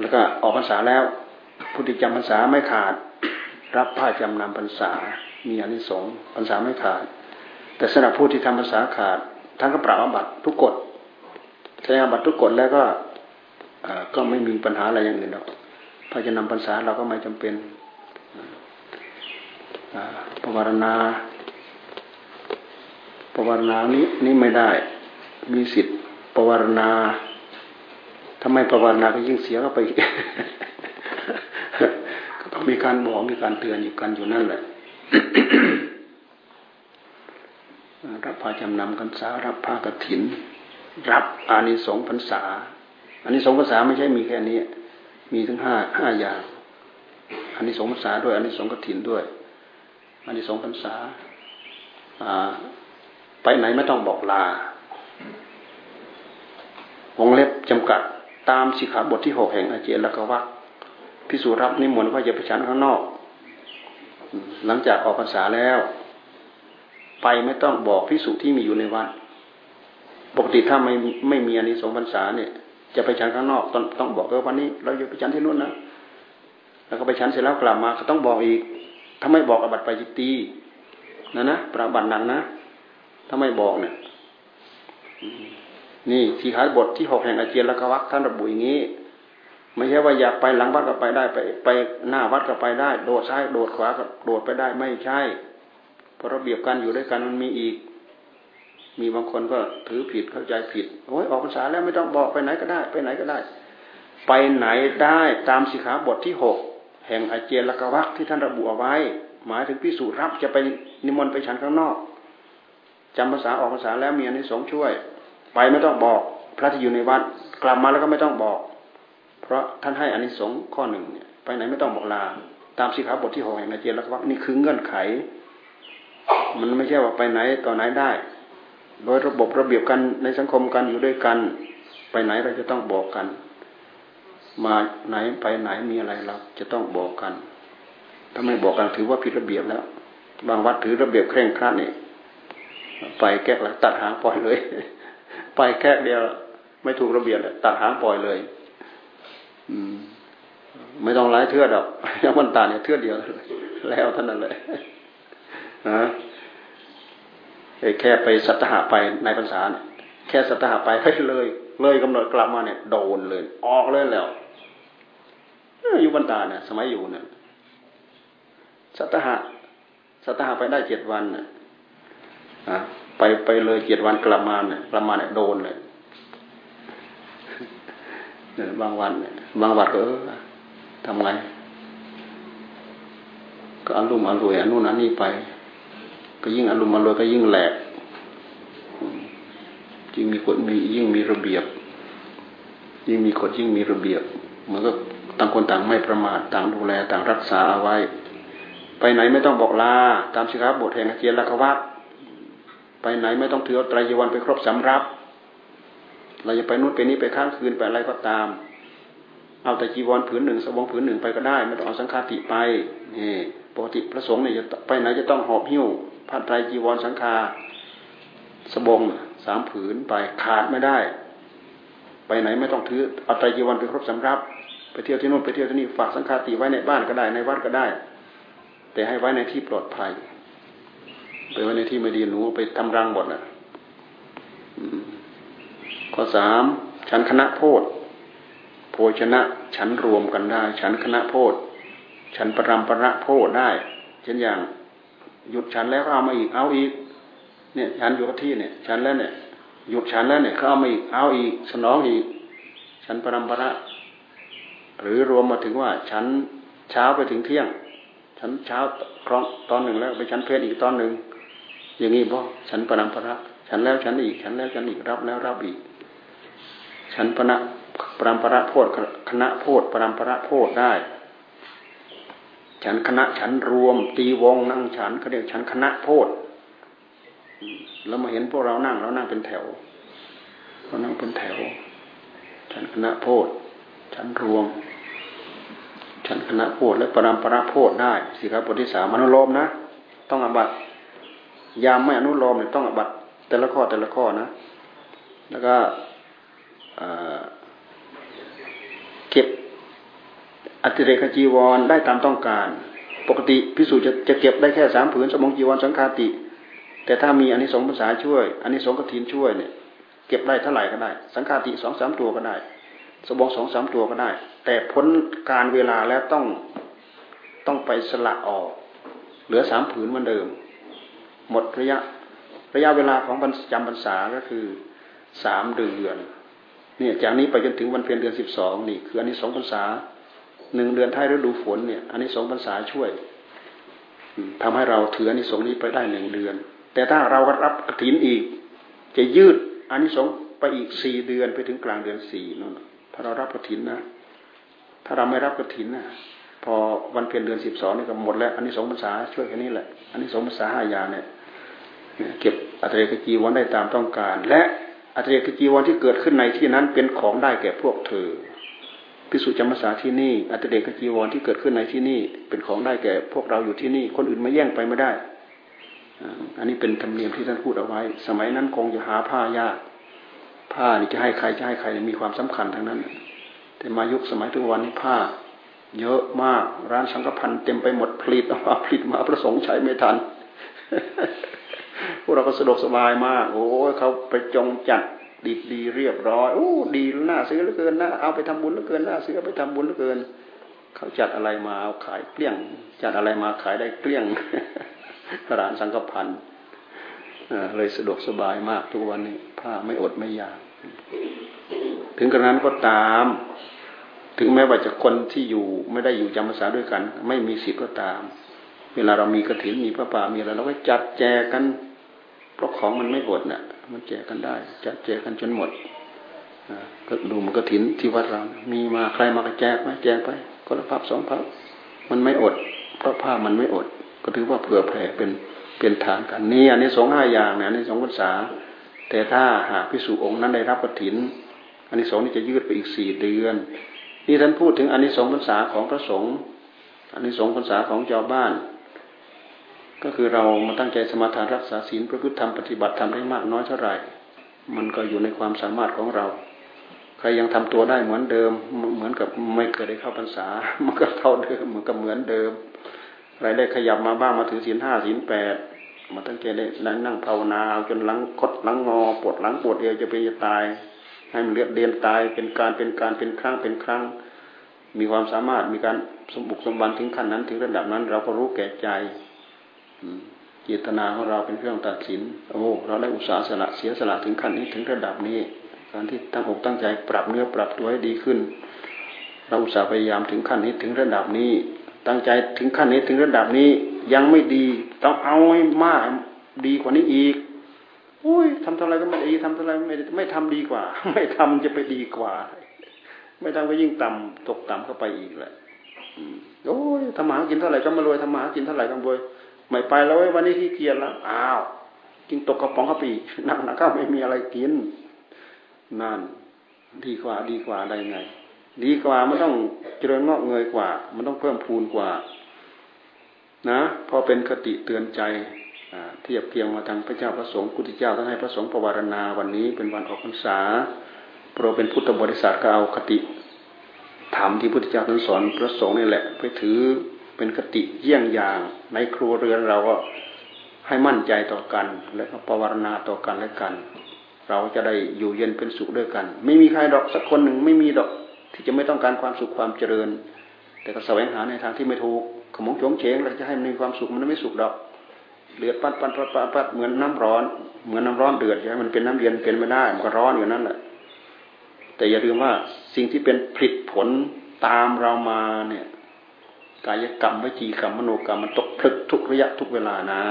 แล้วก็ออกพรรษาแล้วผู้ที่จำพรรษาไม่ขาด รับผ้าจำนำพรรษามีอนิสงส์พรรษาไม่ขาด แต่สำหรับผู้ที่ทำพรรษาขาด ท่านก็ปรับอาบัตทุกกฎแสดงอาบัตทุกกฎแล้วก็ก็ไม่มีปัญหาอะไรอย่างอื่นหรอกพอจะนำปัญษาเราก็ไม่จำเป็นปวารณาปวารณานี้นี่ไม่ได้ มีสิทธิ์ปวารณาทำไมปวารณาก็ยิ่งเสียเข้าไปก็ต้องมีการบอกมีการเตือนอยู่กันอยู่นั่นแหละ รับผ้าจำนำพรรษารับผ้ากถิน รับอานิสงส์พรรษาอานิสงส์พรรษาไม่ใช่มีแค่นี้ มีถึงห้าห้าอย่างอานิสงส์พรรษาด้วยอานิสงส์กถินด้วยอานิสงส์พรรษาไปไหนไม่ต้องบอกลาวงเล็บจำกัดตามสิกขาบทที่หกแห่งอาเจนแล้วก็วักพิสูรับนิมนต์ว่าจะไปฉันข้างนอก หลังจากออกพรรษาแล้ว ไปไม่ต้องบอกพิสุที่มีอยู่ในวัดปกติถ้าไม่ไม่มีอันนี้สองพรรษาเนี่ย จะไปฉันข้างนอกต้องต้องบอกเออวันนี้ เราจะไปฉันที่นู่นนะแล้วก็ไปฉันเสร็จแล้วกลับมาก็ต้องบอกอีกถ้าไม่บอกอบัตไปจิตตีนะนะประบัติหนักนะถ้าไม่บอกเนี่ยนี่ที่ขายบทที่หกแห่งอาเจียนละกวักท่านระบุอย่างนี้ ไม่ใช่ว่าอยากไปหลังวัดก็ไปได้ไป ไปหน้าวัดก็ไปได้ โดดซ้ายโดดขวาก็โดดไปได้ไม่ใช่ ราะระเบียบการอยู่ด้วยกันมันมีอีก มีบางคนก็ถือผิดเข้าใจผิดโอ้ยออกพรรษาแล้วไม่ต้องบอกไปไหนก็ได้ ไปไหนก็ได้ ไปไหนได้ตามสิกขาบทที่หกแห่งอาเจลกวักที่ท่านระบุเอาไว้ หมายถึงพิสูจรับจะไปนิมนต์ไปฉันข้างนอกจำภาษาออกภาษาแล้วมีอนนี้สงช่วย ไปไม่ต้องบอก พระที่อยู่ในวัดกลับมาแล้วก็ไม่ต้องบอก เพราะท่านให้อนนี้สงข้อหนึ่งเนี่ยไปไหนไม่ต้องบอกลา ตามสิกขาบทที่หกแห่งอาเจลกวักนี่คือเงื่อนไข มันไม่ใช่ว่าไปไหนต่อไหนได้ โดยระบบระเบียบกันในสังคมกันอยู่ด้วยกัน ไปไหนเราจะต้องบอกกัน มาไหนไปไหนมีอะไรเราจะต้องบอกกัน ถ้าไม่บอกกันถือว่าผิดระเบียบแล้ว บางวัดถือระเบียบเคร่งครัดนี่ไปแก้แล้วตัดหางปล่อยเลย ไปแค่เดียวไม่ถูกระเบียบเลยตัดหางปล่อยเลย อืม ไม่ต้องไล่เทือดอกยังมันตาเนี่ยเทือดเดียวแล้วท่านนั้นเลย นะแค่ไปสัตหะไปในภาษาเนี่ยแค่สัตหะไปให้เลย เลยกำหนดกลับมาเนี่ยโดนเลย ออกเลยแล้วอยู่บรรดาเนี่ยสมัยอยู่เนี่ยสัตหะสัตหะไปได้เจ็ดวันเนี่ยไปไปเลยเจ็ดวันกลับมาเนี่ยกลับมาเนี่ยโดนเลยเนี่ยบางวันเนี่ยบางวันก็เออทำไงก็อารมณ์อารวยอนุนันนี่ไป ก็ยิ่งอารมณ์อรวยก็ยิ่งแหลกยิ่งมีกฎมียิ่งมีระเบียบ ยิ่งมีกฎยิ่งมีระเบียบมันก็ต่างคนต่างไม่ประมาทต่างดูแลต่างรักษาเอาไว้ ไปไหนไม่ต้องบอกลา ตามสิครับบทแห่งอาเจียนละกวัตไปไหนไม่ต้องถือไตรยวันไปครบสำรับ เราจะไปนู่นไปนี้ไปข้างคืนไปอะไรก็ตาม เอาแต่จีวรผืนหนึ่งสบงผืนหนึ่งไปก็ได้ ไม่ต้องเอาสังฆาติไปนี่ปกติพระสงฆ์เนี่ยจะไปไหนจะต้องหอบหิ้ว ผ้าไตรจีวรสังฆาสบงสามผืนไปขาดไม่ได้ ไปไหนไม่ต้องถือเอาไตรจีวรไปครบสำรับ ไปเที่ยวที่นู่นไปเที่ยวที่นี่ฝากสังฆาติไว้ในบ้านก็ได้ในวัดก็ได้ แต่ให้ไว้ในที่ปลอดภัยไปไว้ในที่ไม่ดีหนูไปทำรังหมดอะข้อสามฉันคณะโพธโภชนะ ฉันรวมกันได้ ฉันคณะโพธฉันปรำประโพธได้ เช่นอย่าง หยุดฉันแล้วเอามาอีกเอาอีก เนี่ยฉันอยู่กับที่เนี่ย ฉันแล้วเนี่ย หยุดฉันแล้วเนี่ยเขาเอามาอีกเอาอีก สนองอีก ฉันปรำประหรือรวมมาถึงว่า ฉันเช้าไปถึงเที่ยง ฉันเช้าครองตอนหนึ่งแล้วไปฉันเพลอีกตอนหนึ่งอย่างนี้บ่ฉันปนัมระฉันแล้วฉันอีก ฉันแล้วฉันอีกรับแล้วรับอีก ฉันปณะปรามประโพธคณะโพธปรามประโพธได้ ฉันคณะฉันรวม ตีวงนั่งฉันเขาเรียกฉันคณะโพธแล้วมาเห็นพวกเรานั่งเรานั่งเป็นแถวเรานั่งเป็นแถว ฉันคณะโพธฉันรวม ฉันคณะโพธและปรามประโพธได้สิครับบทที่สามมนุโลมนะ ต้องอบัตยามไม่อนุโลมเนี่ยต้องอบัตแต่ละข้อแต่ละข้อนะ แล้วก็เก็บ อัติเรกจีวรได้ตามต้องการ ปกติพิสูจน์จะจะเก็บได้แค่สามผืนสมองจีวรสังฆาติ แต่ถ้ามีอันนี้สองภาษาช่วยอันนี้สองกฐินช่วยเนี่ยเก็บได้เท่าไหร่ก็ได้ สังฆาติสองสามตัวก็ได้ สมองสองสามตัวก็ได้ แต่พ้นการเวลาแล้วต้องต้องไปสละออก เหลือสามผืนเหมือนเดิม หมดระยะระยะเวลาของจำพรรษาก็คือสามเดือนเนี่ยจากนี้ไปจนถึงวันเพ็ญเดือนสิบสองนี่คืออันนี้สองพรรษา หนึ่งเดือนท้ายฤดูฝนเนี่ยอันนี้สองพรรษาช่วยทำให้เราถืออันนี้สงนี้ไปได้หนึ่งเดือน แต่ถ้าเรารับกระถินอีก จะยืดอันนี้สงไปอีกสี่เดือนไปถึงกลางเดือนสี่นั่นถ้าเรารับกระถินนะ ถ้าเราไม่รับกระถินนะพอวันเพ็ญเดือนสิบสองนี่ก็หมดแล้วอันนี้สองพรรษาช่วยแค่นี้แหละอันนี้สองพรรษาห้าอยาเนี่ยเก็บอัตเรกจีวรได้ตามต้องการ และอัตเรกจีวรที่เกิดขึ้นในที่นั้นเป็นของได้แก่พวกเธอ พิสุจำพรรษาที่นี่ อัตเรกจีวรที่เกิดขึ้นในที่นี่ เป็นของได้แก่พวกเราอยู่ที่นี่ คนอื่นมาแย่งไปไม่ได้ อันนี้เป็นธรรมเนียมที่ท่านพูดเอาไว้ สมัยนั้นคงจะหาผ้ายาก ผ้านี่จะให้ใครจะให้ใครมีความสำคัญทั้งนั้น แต่มายุคสมัยทุกวันนี้ผ้า เยอะมาก ร้านสังกพันเต็มไปหมดผลิตออกมาผลิตมาประสงค์ใช้ไม่ทันพวกเราก็สะดวกสบายมาก โอ้เขาไปจงจัด ดีดีเรียบร้อยโอ้ดีน่าซื้อเหลือเกินนะเอาไปทำบุญเหลือเกินน่าซื้อไปทำบุญเหลือเกิน เขาจัดอะไรมาเอาขายเกลี้ยง จัดอะไรมาขายได้เกลี้ยงร้านสังกพันเลยสะดวกสบายมากทุกวันนี้ผ้าไม่อดไม่อยาก ถึงกระนั้นก็ตาม ถึงแม้ว่าจะคนที่อยู่ไม่ได้อยู่จำพรรษาด้วยกัน ไม่มีสิทธิ์ก็ตาม เวลาเรามีกระถินมีพระป่ามีอะไรเราก็จัดแจกัน เพราะของมันไม่อดนะ่ะ มันแจกกันได้จัดแจกกันจนหมดก็ดูมันกระถินที่วัดเรา มีมาใครมาก็แจกไหมแจกไปคนละพับสองพับมันไม่อด เพราะผ้ามันไม่อด ก็ถือว่าเผื่อแผ่เป็นเป็นทางกันนี่อันนี้สองห้าอย่างเนี่ยอันนี้สองภาษา แต่ถ้าหากพิสูจองค์นั้นได้รับกระถิน อันนี้สองนี่จะยืดไปอีกสี่เดือนนี่ท่านพูดถึงอันนี้สองภาษาของพระสงฆ์อันนี้สองภาษาของเจ้าบ้าน ก็คือเรามาตั้งใจสมาทานรักษาศีลประพฤติธรรมปฏิบัติทำได้มากน้อยเท่าไหร่ มันก็อยู่ในความสามารถของเรา ใครยังทำตัวได้เหมือนเดิม เหมือนกับไม่เคยได้เข้าพรรษา มันก็เท่าเดิมเหมือนกับเหมือนเดิม ใครได้ขยับมาบ้างมาถือศีลห้าศีลแปดมาตั้งใจได้นั่งภาวนาจนหลังคดหลังงอปวดหลังปวดเอวจะไปจะตาย ให้มันเลือดเดียนตายเป็นการเป็นการเป็นครั้งเป็นครั้ง มีความสามารถมีการสมบุกสมบันถึงขั้นนั้นถึงระดับนั้น เราก็รู้แก่ใจ เจตนาของเราเป็นเครื่องตัดสิน โอ้ เราได้อุตสาห์สละเสียสละถึงขั้นนี้ถึงระดับนี้ การที่ตั้งอกตั้งใจปรับเนื้อปรับตัวให้ดีขึ้น เราอุตส่าห์พยายามถึงขั้นนี้ถึงระดับนี้ ตั้งใจถึงขั้นนี้ถึงระดับนี้ยังไม่ดี ต้องเอาให้มากดีกว่านี้อีกอุ้ยทำเท่าไรก็ไม่ดีทำเท่าไรไม่ไม่ทำดีกว่า ไม่ทำจะไปดีกว่า ไม่ทำก็ยิ่งต่ำตกต่ำเข้าไปอีกแหละโอ้ยทำหากินเท่าไหร่ก็มารวยทำหากินเท่าไหร่ก็รวย ไม่ไปแล้ววันนี้ขี้เกียจแล้วอ้าว กินตกกระป๋องกระปีนักหนักก็ไม่มีอะไรกินนั่นดีกว่าดีกว่าได้ไง ดีกว่ามันต้องเจริญงอกเงยกว่า มันต้องเพิ่มพูนกว่า นะพอเป็นคติเตือนใจเทียบเคียงมาทางพระเจ้าพระสงฆ์พุทธเจ้าท่านให้พระสงฆ์ประวารณาวันนี้เป็นวันออกพรรษาโปรเป็นพุทธบริษัทก็เอาคติธรรมที่พุทธเจ้าท่านสอนพระสงฆ์นี่แหละ ไปถือ เป็นคติเยี่ยงอย่างในครัวเรือนเราก็ให้มั่นใจต่อกัน และก็ประวารณาต่อกันและกัน เราจะได้อยู่เย็นเป็นสุขด้วยกัน ไม่มีใครดอกสักคนหนึ่งไม่มีดอกที่จะไม่ต้องการความสุขความเจริญ แต่ก็แสวงหาในทางที่ไม่ถูกขมงชงเฉงเราจะให้มันมีความสุขมันไม่สุขดอกเดือดปัดปัดปัดปัดปัดเหมือนน้ำร้อน เหมือนน้าร้อนเดือดใช่ไหมมันเป็นน้ำเย็นเป็นไม่ได้มันก็ร้อนอยู่นั่นแหละแต่อย่าลืมว่าสิ่งที่เป็นผลิตผลตามเรามาเนี่ย กายกรรมวิจีกรรมมโนกรรมมันตกพลึกทุกระยะทุกเวลานะ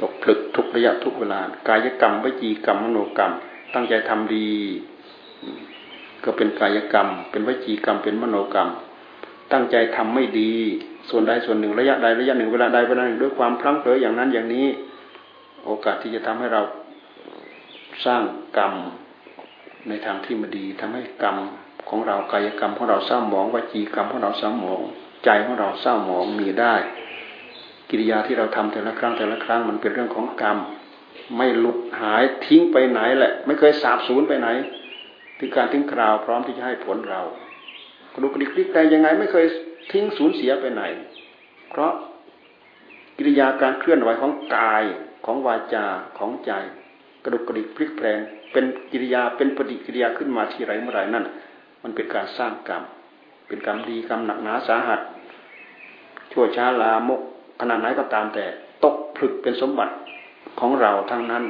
ตกผลึกทุกระยะทุกเวลา กายกรรมวิจีกรรมมโนกรรม ตั้งใจทำดี ก็เป็นกายกรรม เป็นวิจีกรรมเป็นมโนกรรม ตั้งใจทำไม่ดี ส่วนใดส่วนหนึ่งระยะใดระยะหนึ่งเวลาใดเวลาหนึ่งด้วยความพลั้งเผลออย่างนั้นอย่างนี้ โอกาสที่จะทำให้เราสร้างกรรมในทางที่ไม่ดีทำให้กรรม ของเรากายกรรมของเราเศร้าหมองวจีกรรมของเราเศร้าหมองใจของเราเศร้าหมองมีได้ กิริยาที่เราทำแต่ละครั้งแต่ละครั้งมันเป็นเรื่องของกรรม ไม่หลุดหายทิ้งไปไหนแหละ ไม่เคยสาบสูญไปไหน ถึงการทิ้งคราวพร้อมที่จะให้ผลเรากระดูกกระดิกลิกแต่ยังไงไม่เคยทิ้งสูญเสียไปไหน เพราะกิริยาการเคลื่อนไหวของกายของวาจาของใจ กระดุกกระดิกพลิกแปลงเป็นกิริยาเป็นปฏิกิริยาขึ้นมาที่ไรเมื่อไรนั่น มันเป็นการสร้างกรรม เป็นกรรมดีกรรมหนักหนาสาหัส ชั่วช้าลามกขนาดไหนก็ตามแต่ตกผลึกเป็นสมบัติของเราทั้งนั้น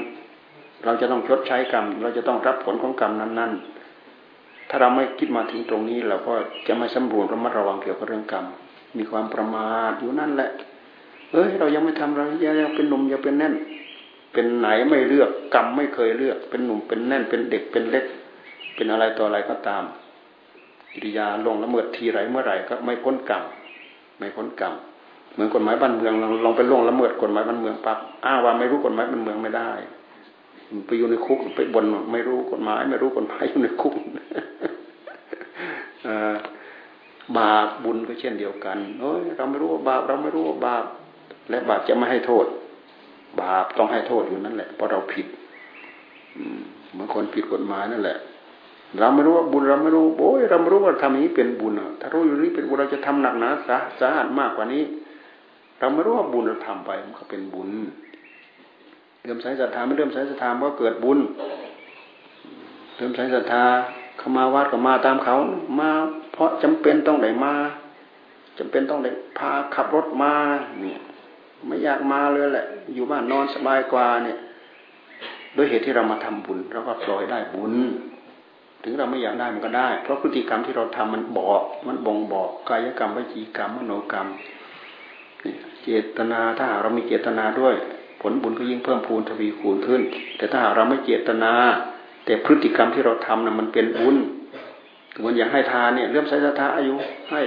เราจะต้องชดใช้กรรม เราจะต้องรับผลของกรรมนั้น ๆ ถ้าเราไม่คิดมาถึงตรงนี้ เราก็จะไม่สำรวจระมัดระวังเกี่ยวกับเรื่องกรรม มีความประมาทอยู่นั่นแหละ เอ้ยเรายังไม่ทำเรายังเป็นหนุ่มยังเป็นแน่น เป็นไหนไม่เลือกกรรมไม่เคยเลือก เป็นหนุ่มเป็นแน่นเป็นเด็กเป็นเล็ก เป็นอะไรต่ออะไรก็ตาม กิริยาลงละเมิดทีไรเมื่อไหร่ก็ไม่พ้นกรรมไม่พ้นกรรมเหมือนกฎหมายบ้านเมืองลองไปล่วงละเมิดกฎหมายบ้านเมืองปั๊บอ้างว่าไม่รู้กฎหมายบ้านเมืองไม่ได้ไปอยู่ในคุกไปบนไม่รู้กฎหมาย ไม่รู้กฎหมายอยู่ในคุกบาปบุญก็เช่นเดียวกันเอ้ยเราไม่รู้ว่าบาปเราไม่รู้ว่าบาปและบาปจะไม่ให้โทษ บาปต้องให้โทษอยู่นั่นแหละเพราะเราผิดเหมือนคนผิดกฎหมายนั่นแหละ เราไม่รู้ว่าบุญเราไม่รู้โอ้ยเราไม่รู้ว่าทำอย่างนี้เป็นบุญถ้ารู้อยู่นี้เป็นบุญเราจะทำหนักหนาสาสาหัสมากกว่านี้ เราไม่รู้ว่าบุญเราทำไปมันก็เป็นบุญเริ่มใส่ศรัทธาไม่เริ่มใส่ศรัทธามันก็เกิดบุญเริ่มใส่ศรัทธาเขามาวัดก็มาตามเขา มา เพราะจำเป็นต้องได้มาจำเป็นต้องได้พาขับรถมาเนี่ย ไม่อยากมาเลยแหละ อยู่บ้านนอนสบายกว่าเนี่ย ด้วยเหตุที่เรามาทำบุญเราก็ปล่อยได้บุญ ถึงเราไม่อยากได้มันก็ได้ เพราะพฤติกรรมที่เราทำมันบอก มันบ่งบอกกายกรรมวิจีกรรมมโนกรรมเจตนาถ้าหากเรามีเจตนาด้วย ผลบุญก็ยิ่งเพิ่มพูนทวีคูณขึ้น แต่ถ้าหากเราไม่เจตนา แต่พฤติกรรมที่เราทำนะ่ะมันเป็นบุญเหมือนอย่างให้ทานเนี่ยเรื่อมใส่ศรัทธาอายุให้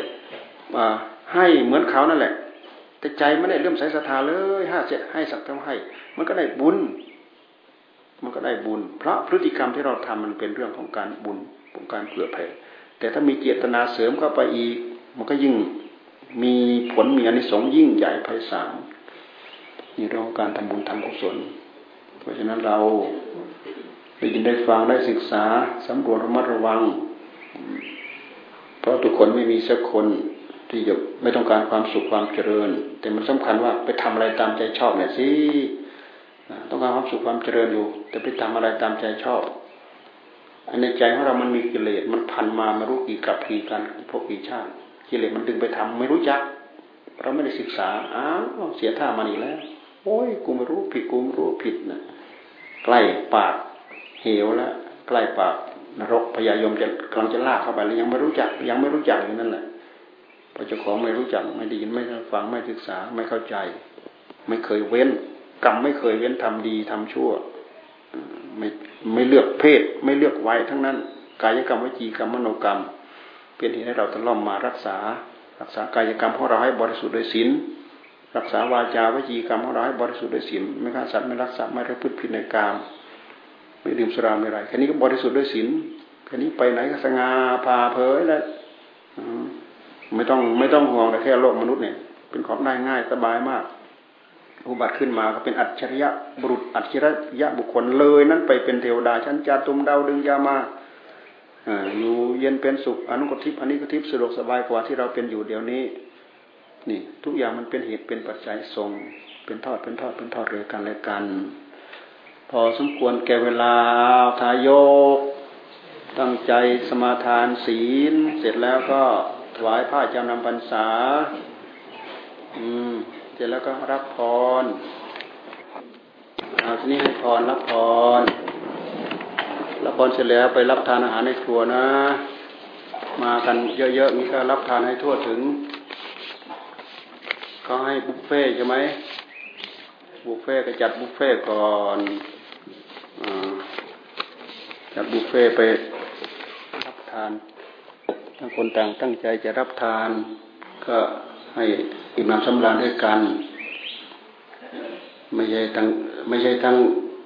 ให้เหมือนเขานั่นแหละ แต่ใจไม่ได้เรื่อมใส่ศรัทธาเลยห้าเจ็ดให้สักเท่าให้ มันก็ได้บุญ มันก็ได้บุญ เพราะพฤติกรรมที่เราทำมันเป็นเรื่องของการบุญของการเผื่อแผ่แต่ถ้ามีเจตนาเสริมเข้าไปอีก มันก็ยิ่งมีผลมีอนิสงส์ยิ่งใหญ่ไพศาลนี่เรื่องของการทำบุญทำกุศล เพราะฉะนั้นเราได้ยินได้ฟังได้ศึกษาสำรวจระมัดระวัง เพราะทุกคนไม่มีสักคนที่จะไม่ต้องการความสุขความเจริญ แต่มันสำคัญว่าไปทำอะไรตามใจชอบเนี่ยสิ ต้องการความสุขความเจริญอยู่ แต่ไปทำอะไรตามใจชอบอันในใจของเรามันมีกิเลสมันพันมาไม่รู้กี่กับกี่กันพวกกี่ชาติกิเลสมันดึงไปทำไม่รู้จัก เราไม่ได้ศึกษาอ้าวเสียท่ามันอีกแล้ว โอ้ยกูไม่รู้ผิดกูไม่รู้ผิดนะใกล้ปากเหวแล้วใกล้ปากนรกพยายมจะกำลังจะลากเข้าไปแล้วยังไม่รู้จัก ยังไม่รู้จักอย่างนั้นแหละพอเจ้าของไม่รู้จักไม่ได้ยินไม่ฟังไม่ศึกษาไม่เข้าใจ ไม่เคยเว้น กรรมไม่เคยเว้นทำดีทำชั่วไม่ไม่เลือกเพศ ไม่เลือกไว้ทั้งนั้น กายกรรมวิจีกรรมมโนกรรม เป็นเหตุให้เราต้องล่อมมารักษา รักษากายกรรมของเราให้บริสุทธิ์โดยศีลรักษาวาจาวิจีกรรมของเราให้บริสุทธิ์โดยศีลไม่ฆ่าสัตว์ไม่รักทรัพย์ไม่ระพฤติผิดในกามไม่ดื่มสุราไม่ไรแค่นี้ก็บริสุทธิ์ด้วยศีลแค่นี้ไปไหนก็สง่าพาเผยแล้วไม่ต้องไม่ต้องห่วงแต่แค่โลกมนุษย์เนี่ย เป็นของได้ง่ายสบายมาก อุบัติขึ้นมาก็เป็นอัจฉริยะบุรุษอัจฉริยะบุคคลเลย นั้นไปเป็นเทวดาชั้นจาตุมดาวดึงยามาอยู่เย็นเป็นสุขอนุกทิพย์อันนี้กทิพย์สะดวกสบายกว่าที่เราเป็นอยู่เดี๋ยวนี้ นี่ ทุกอย่างมันเป็นเหตุเป็นปัจจัยทรง เป็นทอดเป็นทอดเป็นทอดเรือกันและกัน พอสมควรแก่เวลาทายก ตั้งใจสมาทานศีล เสร็จแล้วก็ถวายผ้าจำนำพรรษา อืม เสร็จแล้วก็รับพรเอาทีนี้ให้พรรับพรรับพรเสร็จแล้วไปรับทานอาหารในครัวนะ มากันเยอะๆนี่ก็รับทานให้ทั่วถึงเขาให้บุฟเฟ่ใช่ไหมบุฟเฟ่ก็จัดบุฟเฟ่ก่อนอจัดบุฟเฟ่ไปรับทานทั้งคนต่างตั้งใจจะรับทานก็ ให้อิ่มน้ำสำราญด้วยกัน ไม่ใช่ทั้งไม่ใช่ทั้ง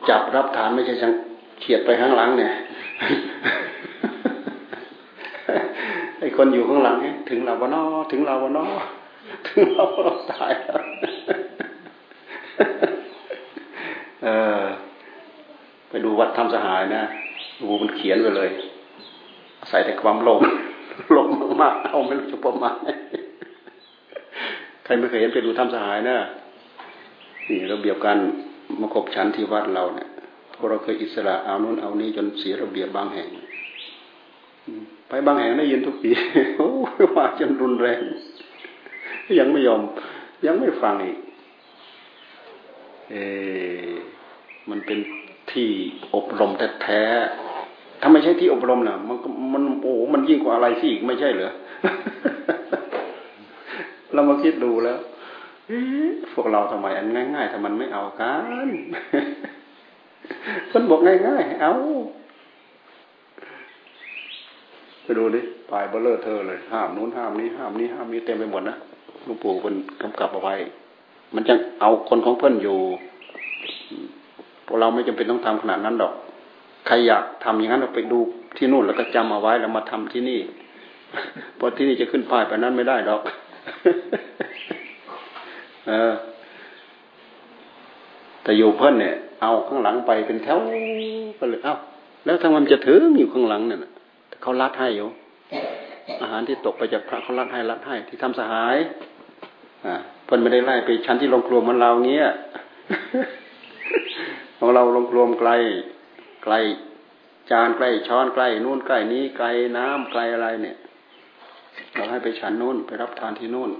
จับรับฐานไม่ใช่ทั้งเฉียดไปข้างหลังเนี่ยไอคนอยู่ข้างหลังเนี่ยถึงเราวะนอถึงเราวะนอถึงเราเราตายเออไปดูวัดทำสหายนะดูมันเขียนไปเลย ใส่แต่ความลภโลภมากๆเอาไม่รู้จะประมาณ ครไม่เคยเห็นไปดูถ้ำสหายนะนี่ระเบียบการมาคบชันที่วัดเราเนี่ยพวกเราเคยอิสระเอานู้นเอานี้จนเสียระเบียบบางแห่งไปบางแห่งได้ยินทุกปีโอ้ว่าจนรุนแรงยังไม่ยอม ยังไม่ฟังอีกเอมันเป็นที่อบรมแท้ๆถ้าไม่ใช่ที่อบรมนะมันมันโอ้มันยิ่งกว่าอะไรที่อีกไม่ใช่เหรอ เรามาคิดดูแล้วพวกเราทำไมอันง่ายๆทำมันไม่เอากันคนบอกง่ายๆเอาไปดูดิปลายเบลเลอร์เธอเลย ห้ามนู้นห้ามนี้ห้ามนี้ห้ามนี้เต็มไปหมดนะหลวงปู่เป็นกำกับเอาไว้ มันจะเอาคนของเพื่อนอยู่พวกเราไม่จำเป็นต้องทำขนาดนั้นดอก ใครอยากทำอย่างนั้นเราไปดูที่นู่นแล้วก็จำเอาไว้แล้วมาทำที่นี่เพราะที่นี่จะขึ้นป้ายไปนั้นไม่ได้ดอก เออแต่อยู่เพิ่นเนี่ย เอาข้างหลังไปเป็นแถวไปเลยเอ้าแล้วทำไมมันจะถึงอยู่ข้างหลังเนี่ยเขาลัดให้อยู่อาหารที่ตกไปจากพระเขาลัดให้ลัดให้ ที่ทำสหาย อ่าเพิ่นไม่ได้ไล่ไปชั้นที่ลงครัวมันเราเงี้ยของเราลงครัวไกลไกลจานใกล้ช้อนใกล้นู่นใกล้นี้ไกลน้ำไกลอะไรเนี่ย เราให้ไปฉันนู่นไปรับทานที่นู่น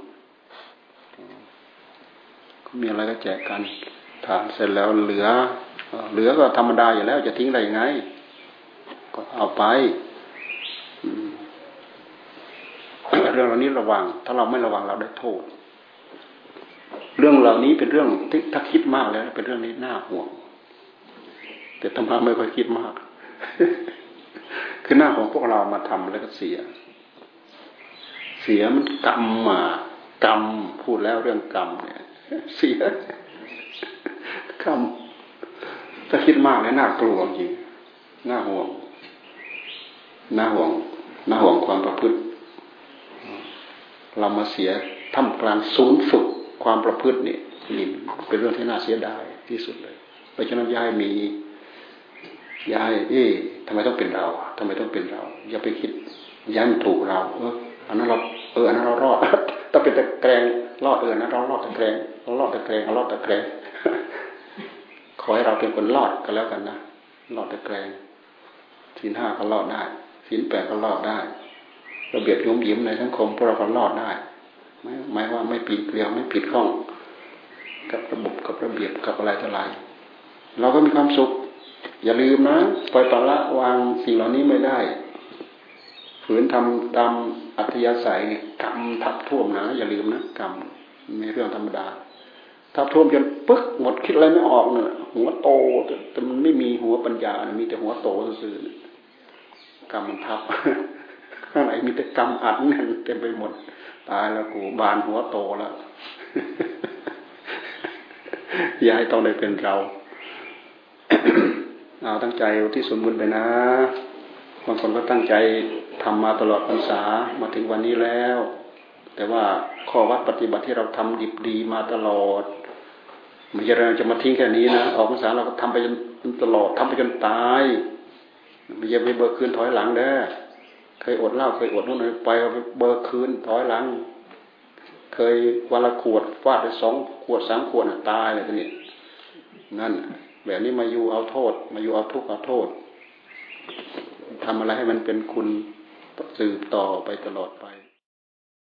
ก็มีอะไรก็แจกกันทานเสร็จแล้วเหลือ เหลือก็ธรรมดาอยู่แล้ว จะทิ้งได้ยังไง ก็เอาไปเรื่องเหล่านี้ระวัง ถ้าเราไม่ระวังเราได้โทษ เรื่องเหล่านี้เป็นเรื่องที่ถ้าคิดมากแล้ว เป็นเรื่องนี้น่าห่วง แต่ธรรมะไม่ค่อยคิดมาก คือหน้าของพวกเรามาทำแล้วก็เสีย เสียมันกรรมมากรรมพูดแล้วเรื่องกรรมเนี่ยเสียกรรมถ้าคิดมากแล้วน่ากลัวจริงน่าห่วงน่าห่วงน่าห่วงความประพฤติ เรามาเสียทำกลางศูนย์ฝึกความประพฤตินี่นี่เป็นเรื่องที่น่าเสียดายที่สุดเลยเพราะฉะนั้นย้ายมีย้ายเอ๊ะทำไมต้องเป็นเราทำไมต้องเป็นเรา อย่าไปคิดย้ายมันถูกเราเออ อันนั้นเราเอออันนั้นเรารอดต้องเป็นตะแกรงรอดเออนะเรารอดตะแกรงเรารอดตะแกรงเรารอดตะแกรงขอให้เราเป็นคนรอดก็แล้วกันนะรอดตะแกรงสินห้าก็รอดได้สินแปดก็รอดได้ระเบียบยุ่มยิ้มในสังคมพวกเราก็รอดได้ไม่หมายว่าไม่ผิดเกลียวไม่ผิดข้อง กับระบบกับระเบียบกับอะไรต่ออะไรเราก็มีความสุข อย่าลืมนะปล่อยปละวางสิ่งเหล่านี้ไม่ได้ ฝืนทำตามอัธยาศัยกรรมทับท่วมนะอย่าลืมนะกรรมไม่เรื่องธรรมดาทับท่วมจนปึ๊กหมดคิดอะไรไม่ออกเนี่ยหัวโตแต่มันไม่มีหัวปัญญามีแต่หัวโตซื่อกรรมมันทับข้างไหนมีแต่กรรมอัดแน่นเต็มไปหมด ตายแล้วกูบานหัวโตแล้วอย่าให้ต้องได้เป็นเราเอาตั้งใจที่สมบูรณ์ไปนะบางคนก็ตั้งใจ ทำมาตลอดพรรษามาถึงวันนี้แล้ว แต่ว่าข้อวัดปฏิบัติที่เราทำดีดีมาตลอดไม่ใช่เราจะมาทิ้งแค่นี้นะออกพรรษาเราก็ทำไปจนตลอดทำไปจนตายไม่ใช่ไปเบิกคืนถอยหลังเด้อเคยอดเหล้าเคยอดนู่นไปไปเบิกคืนถอยหลัง เคยวันละขวดฟาดไปสองขวดสามขวดตายเลยทีนี้นั่นแบบนี้มาอยู่เอาโทษ มาอยู่เอาทุกข์เอาโทษทำอะไรให้มันเป็นคุณ สืบต่อไปตลอดไป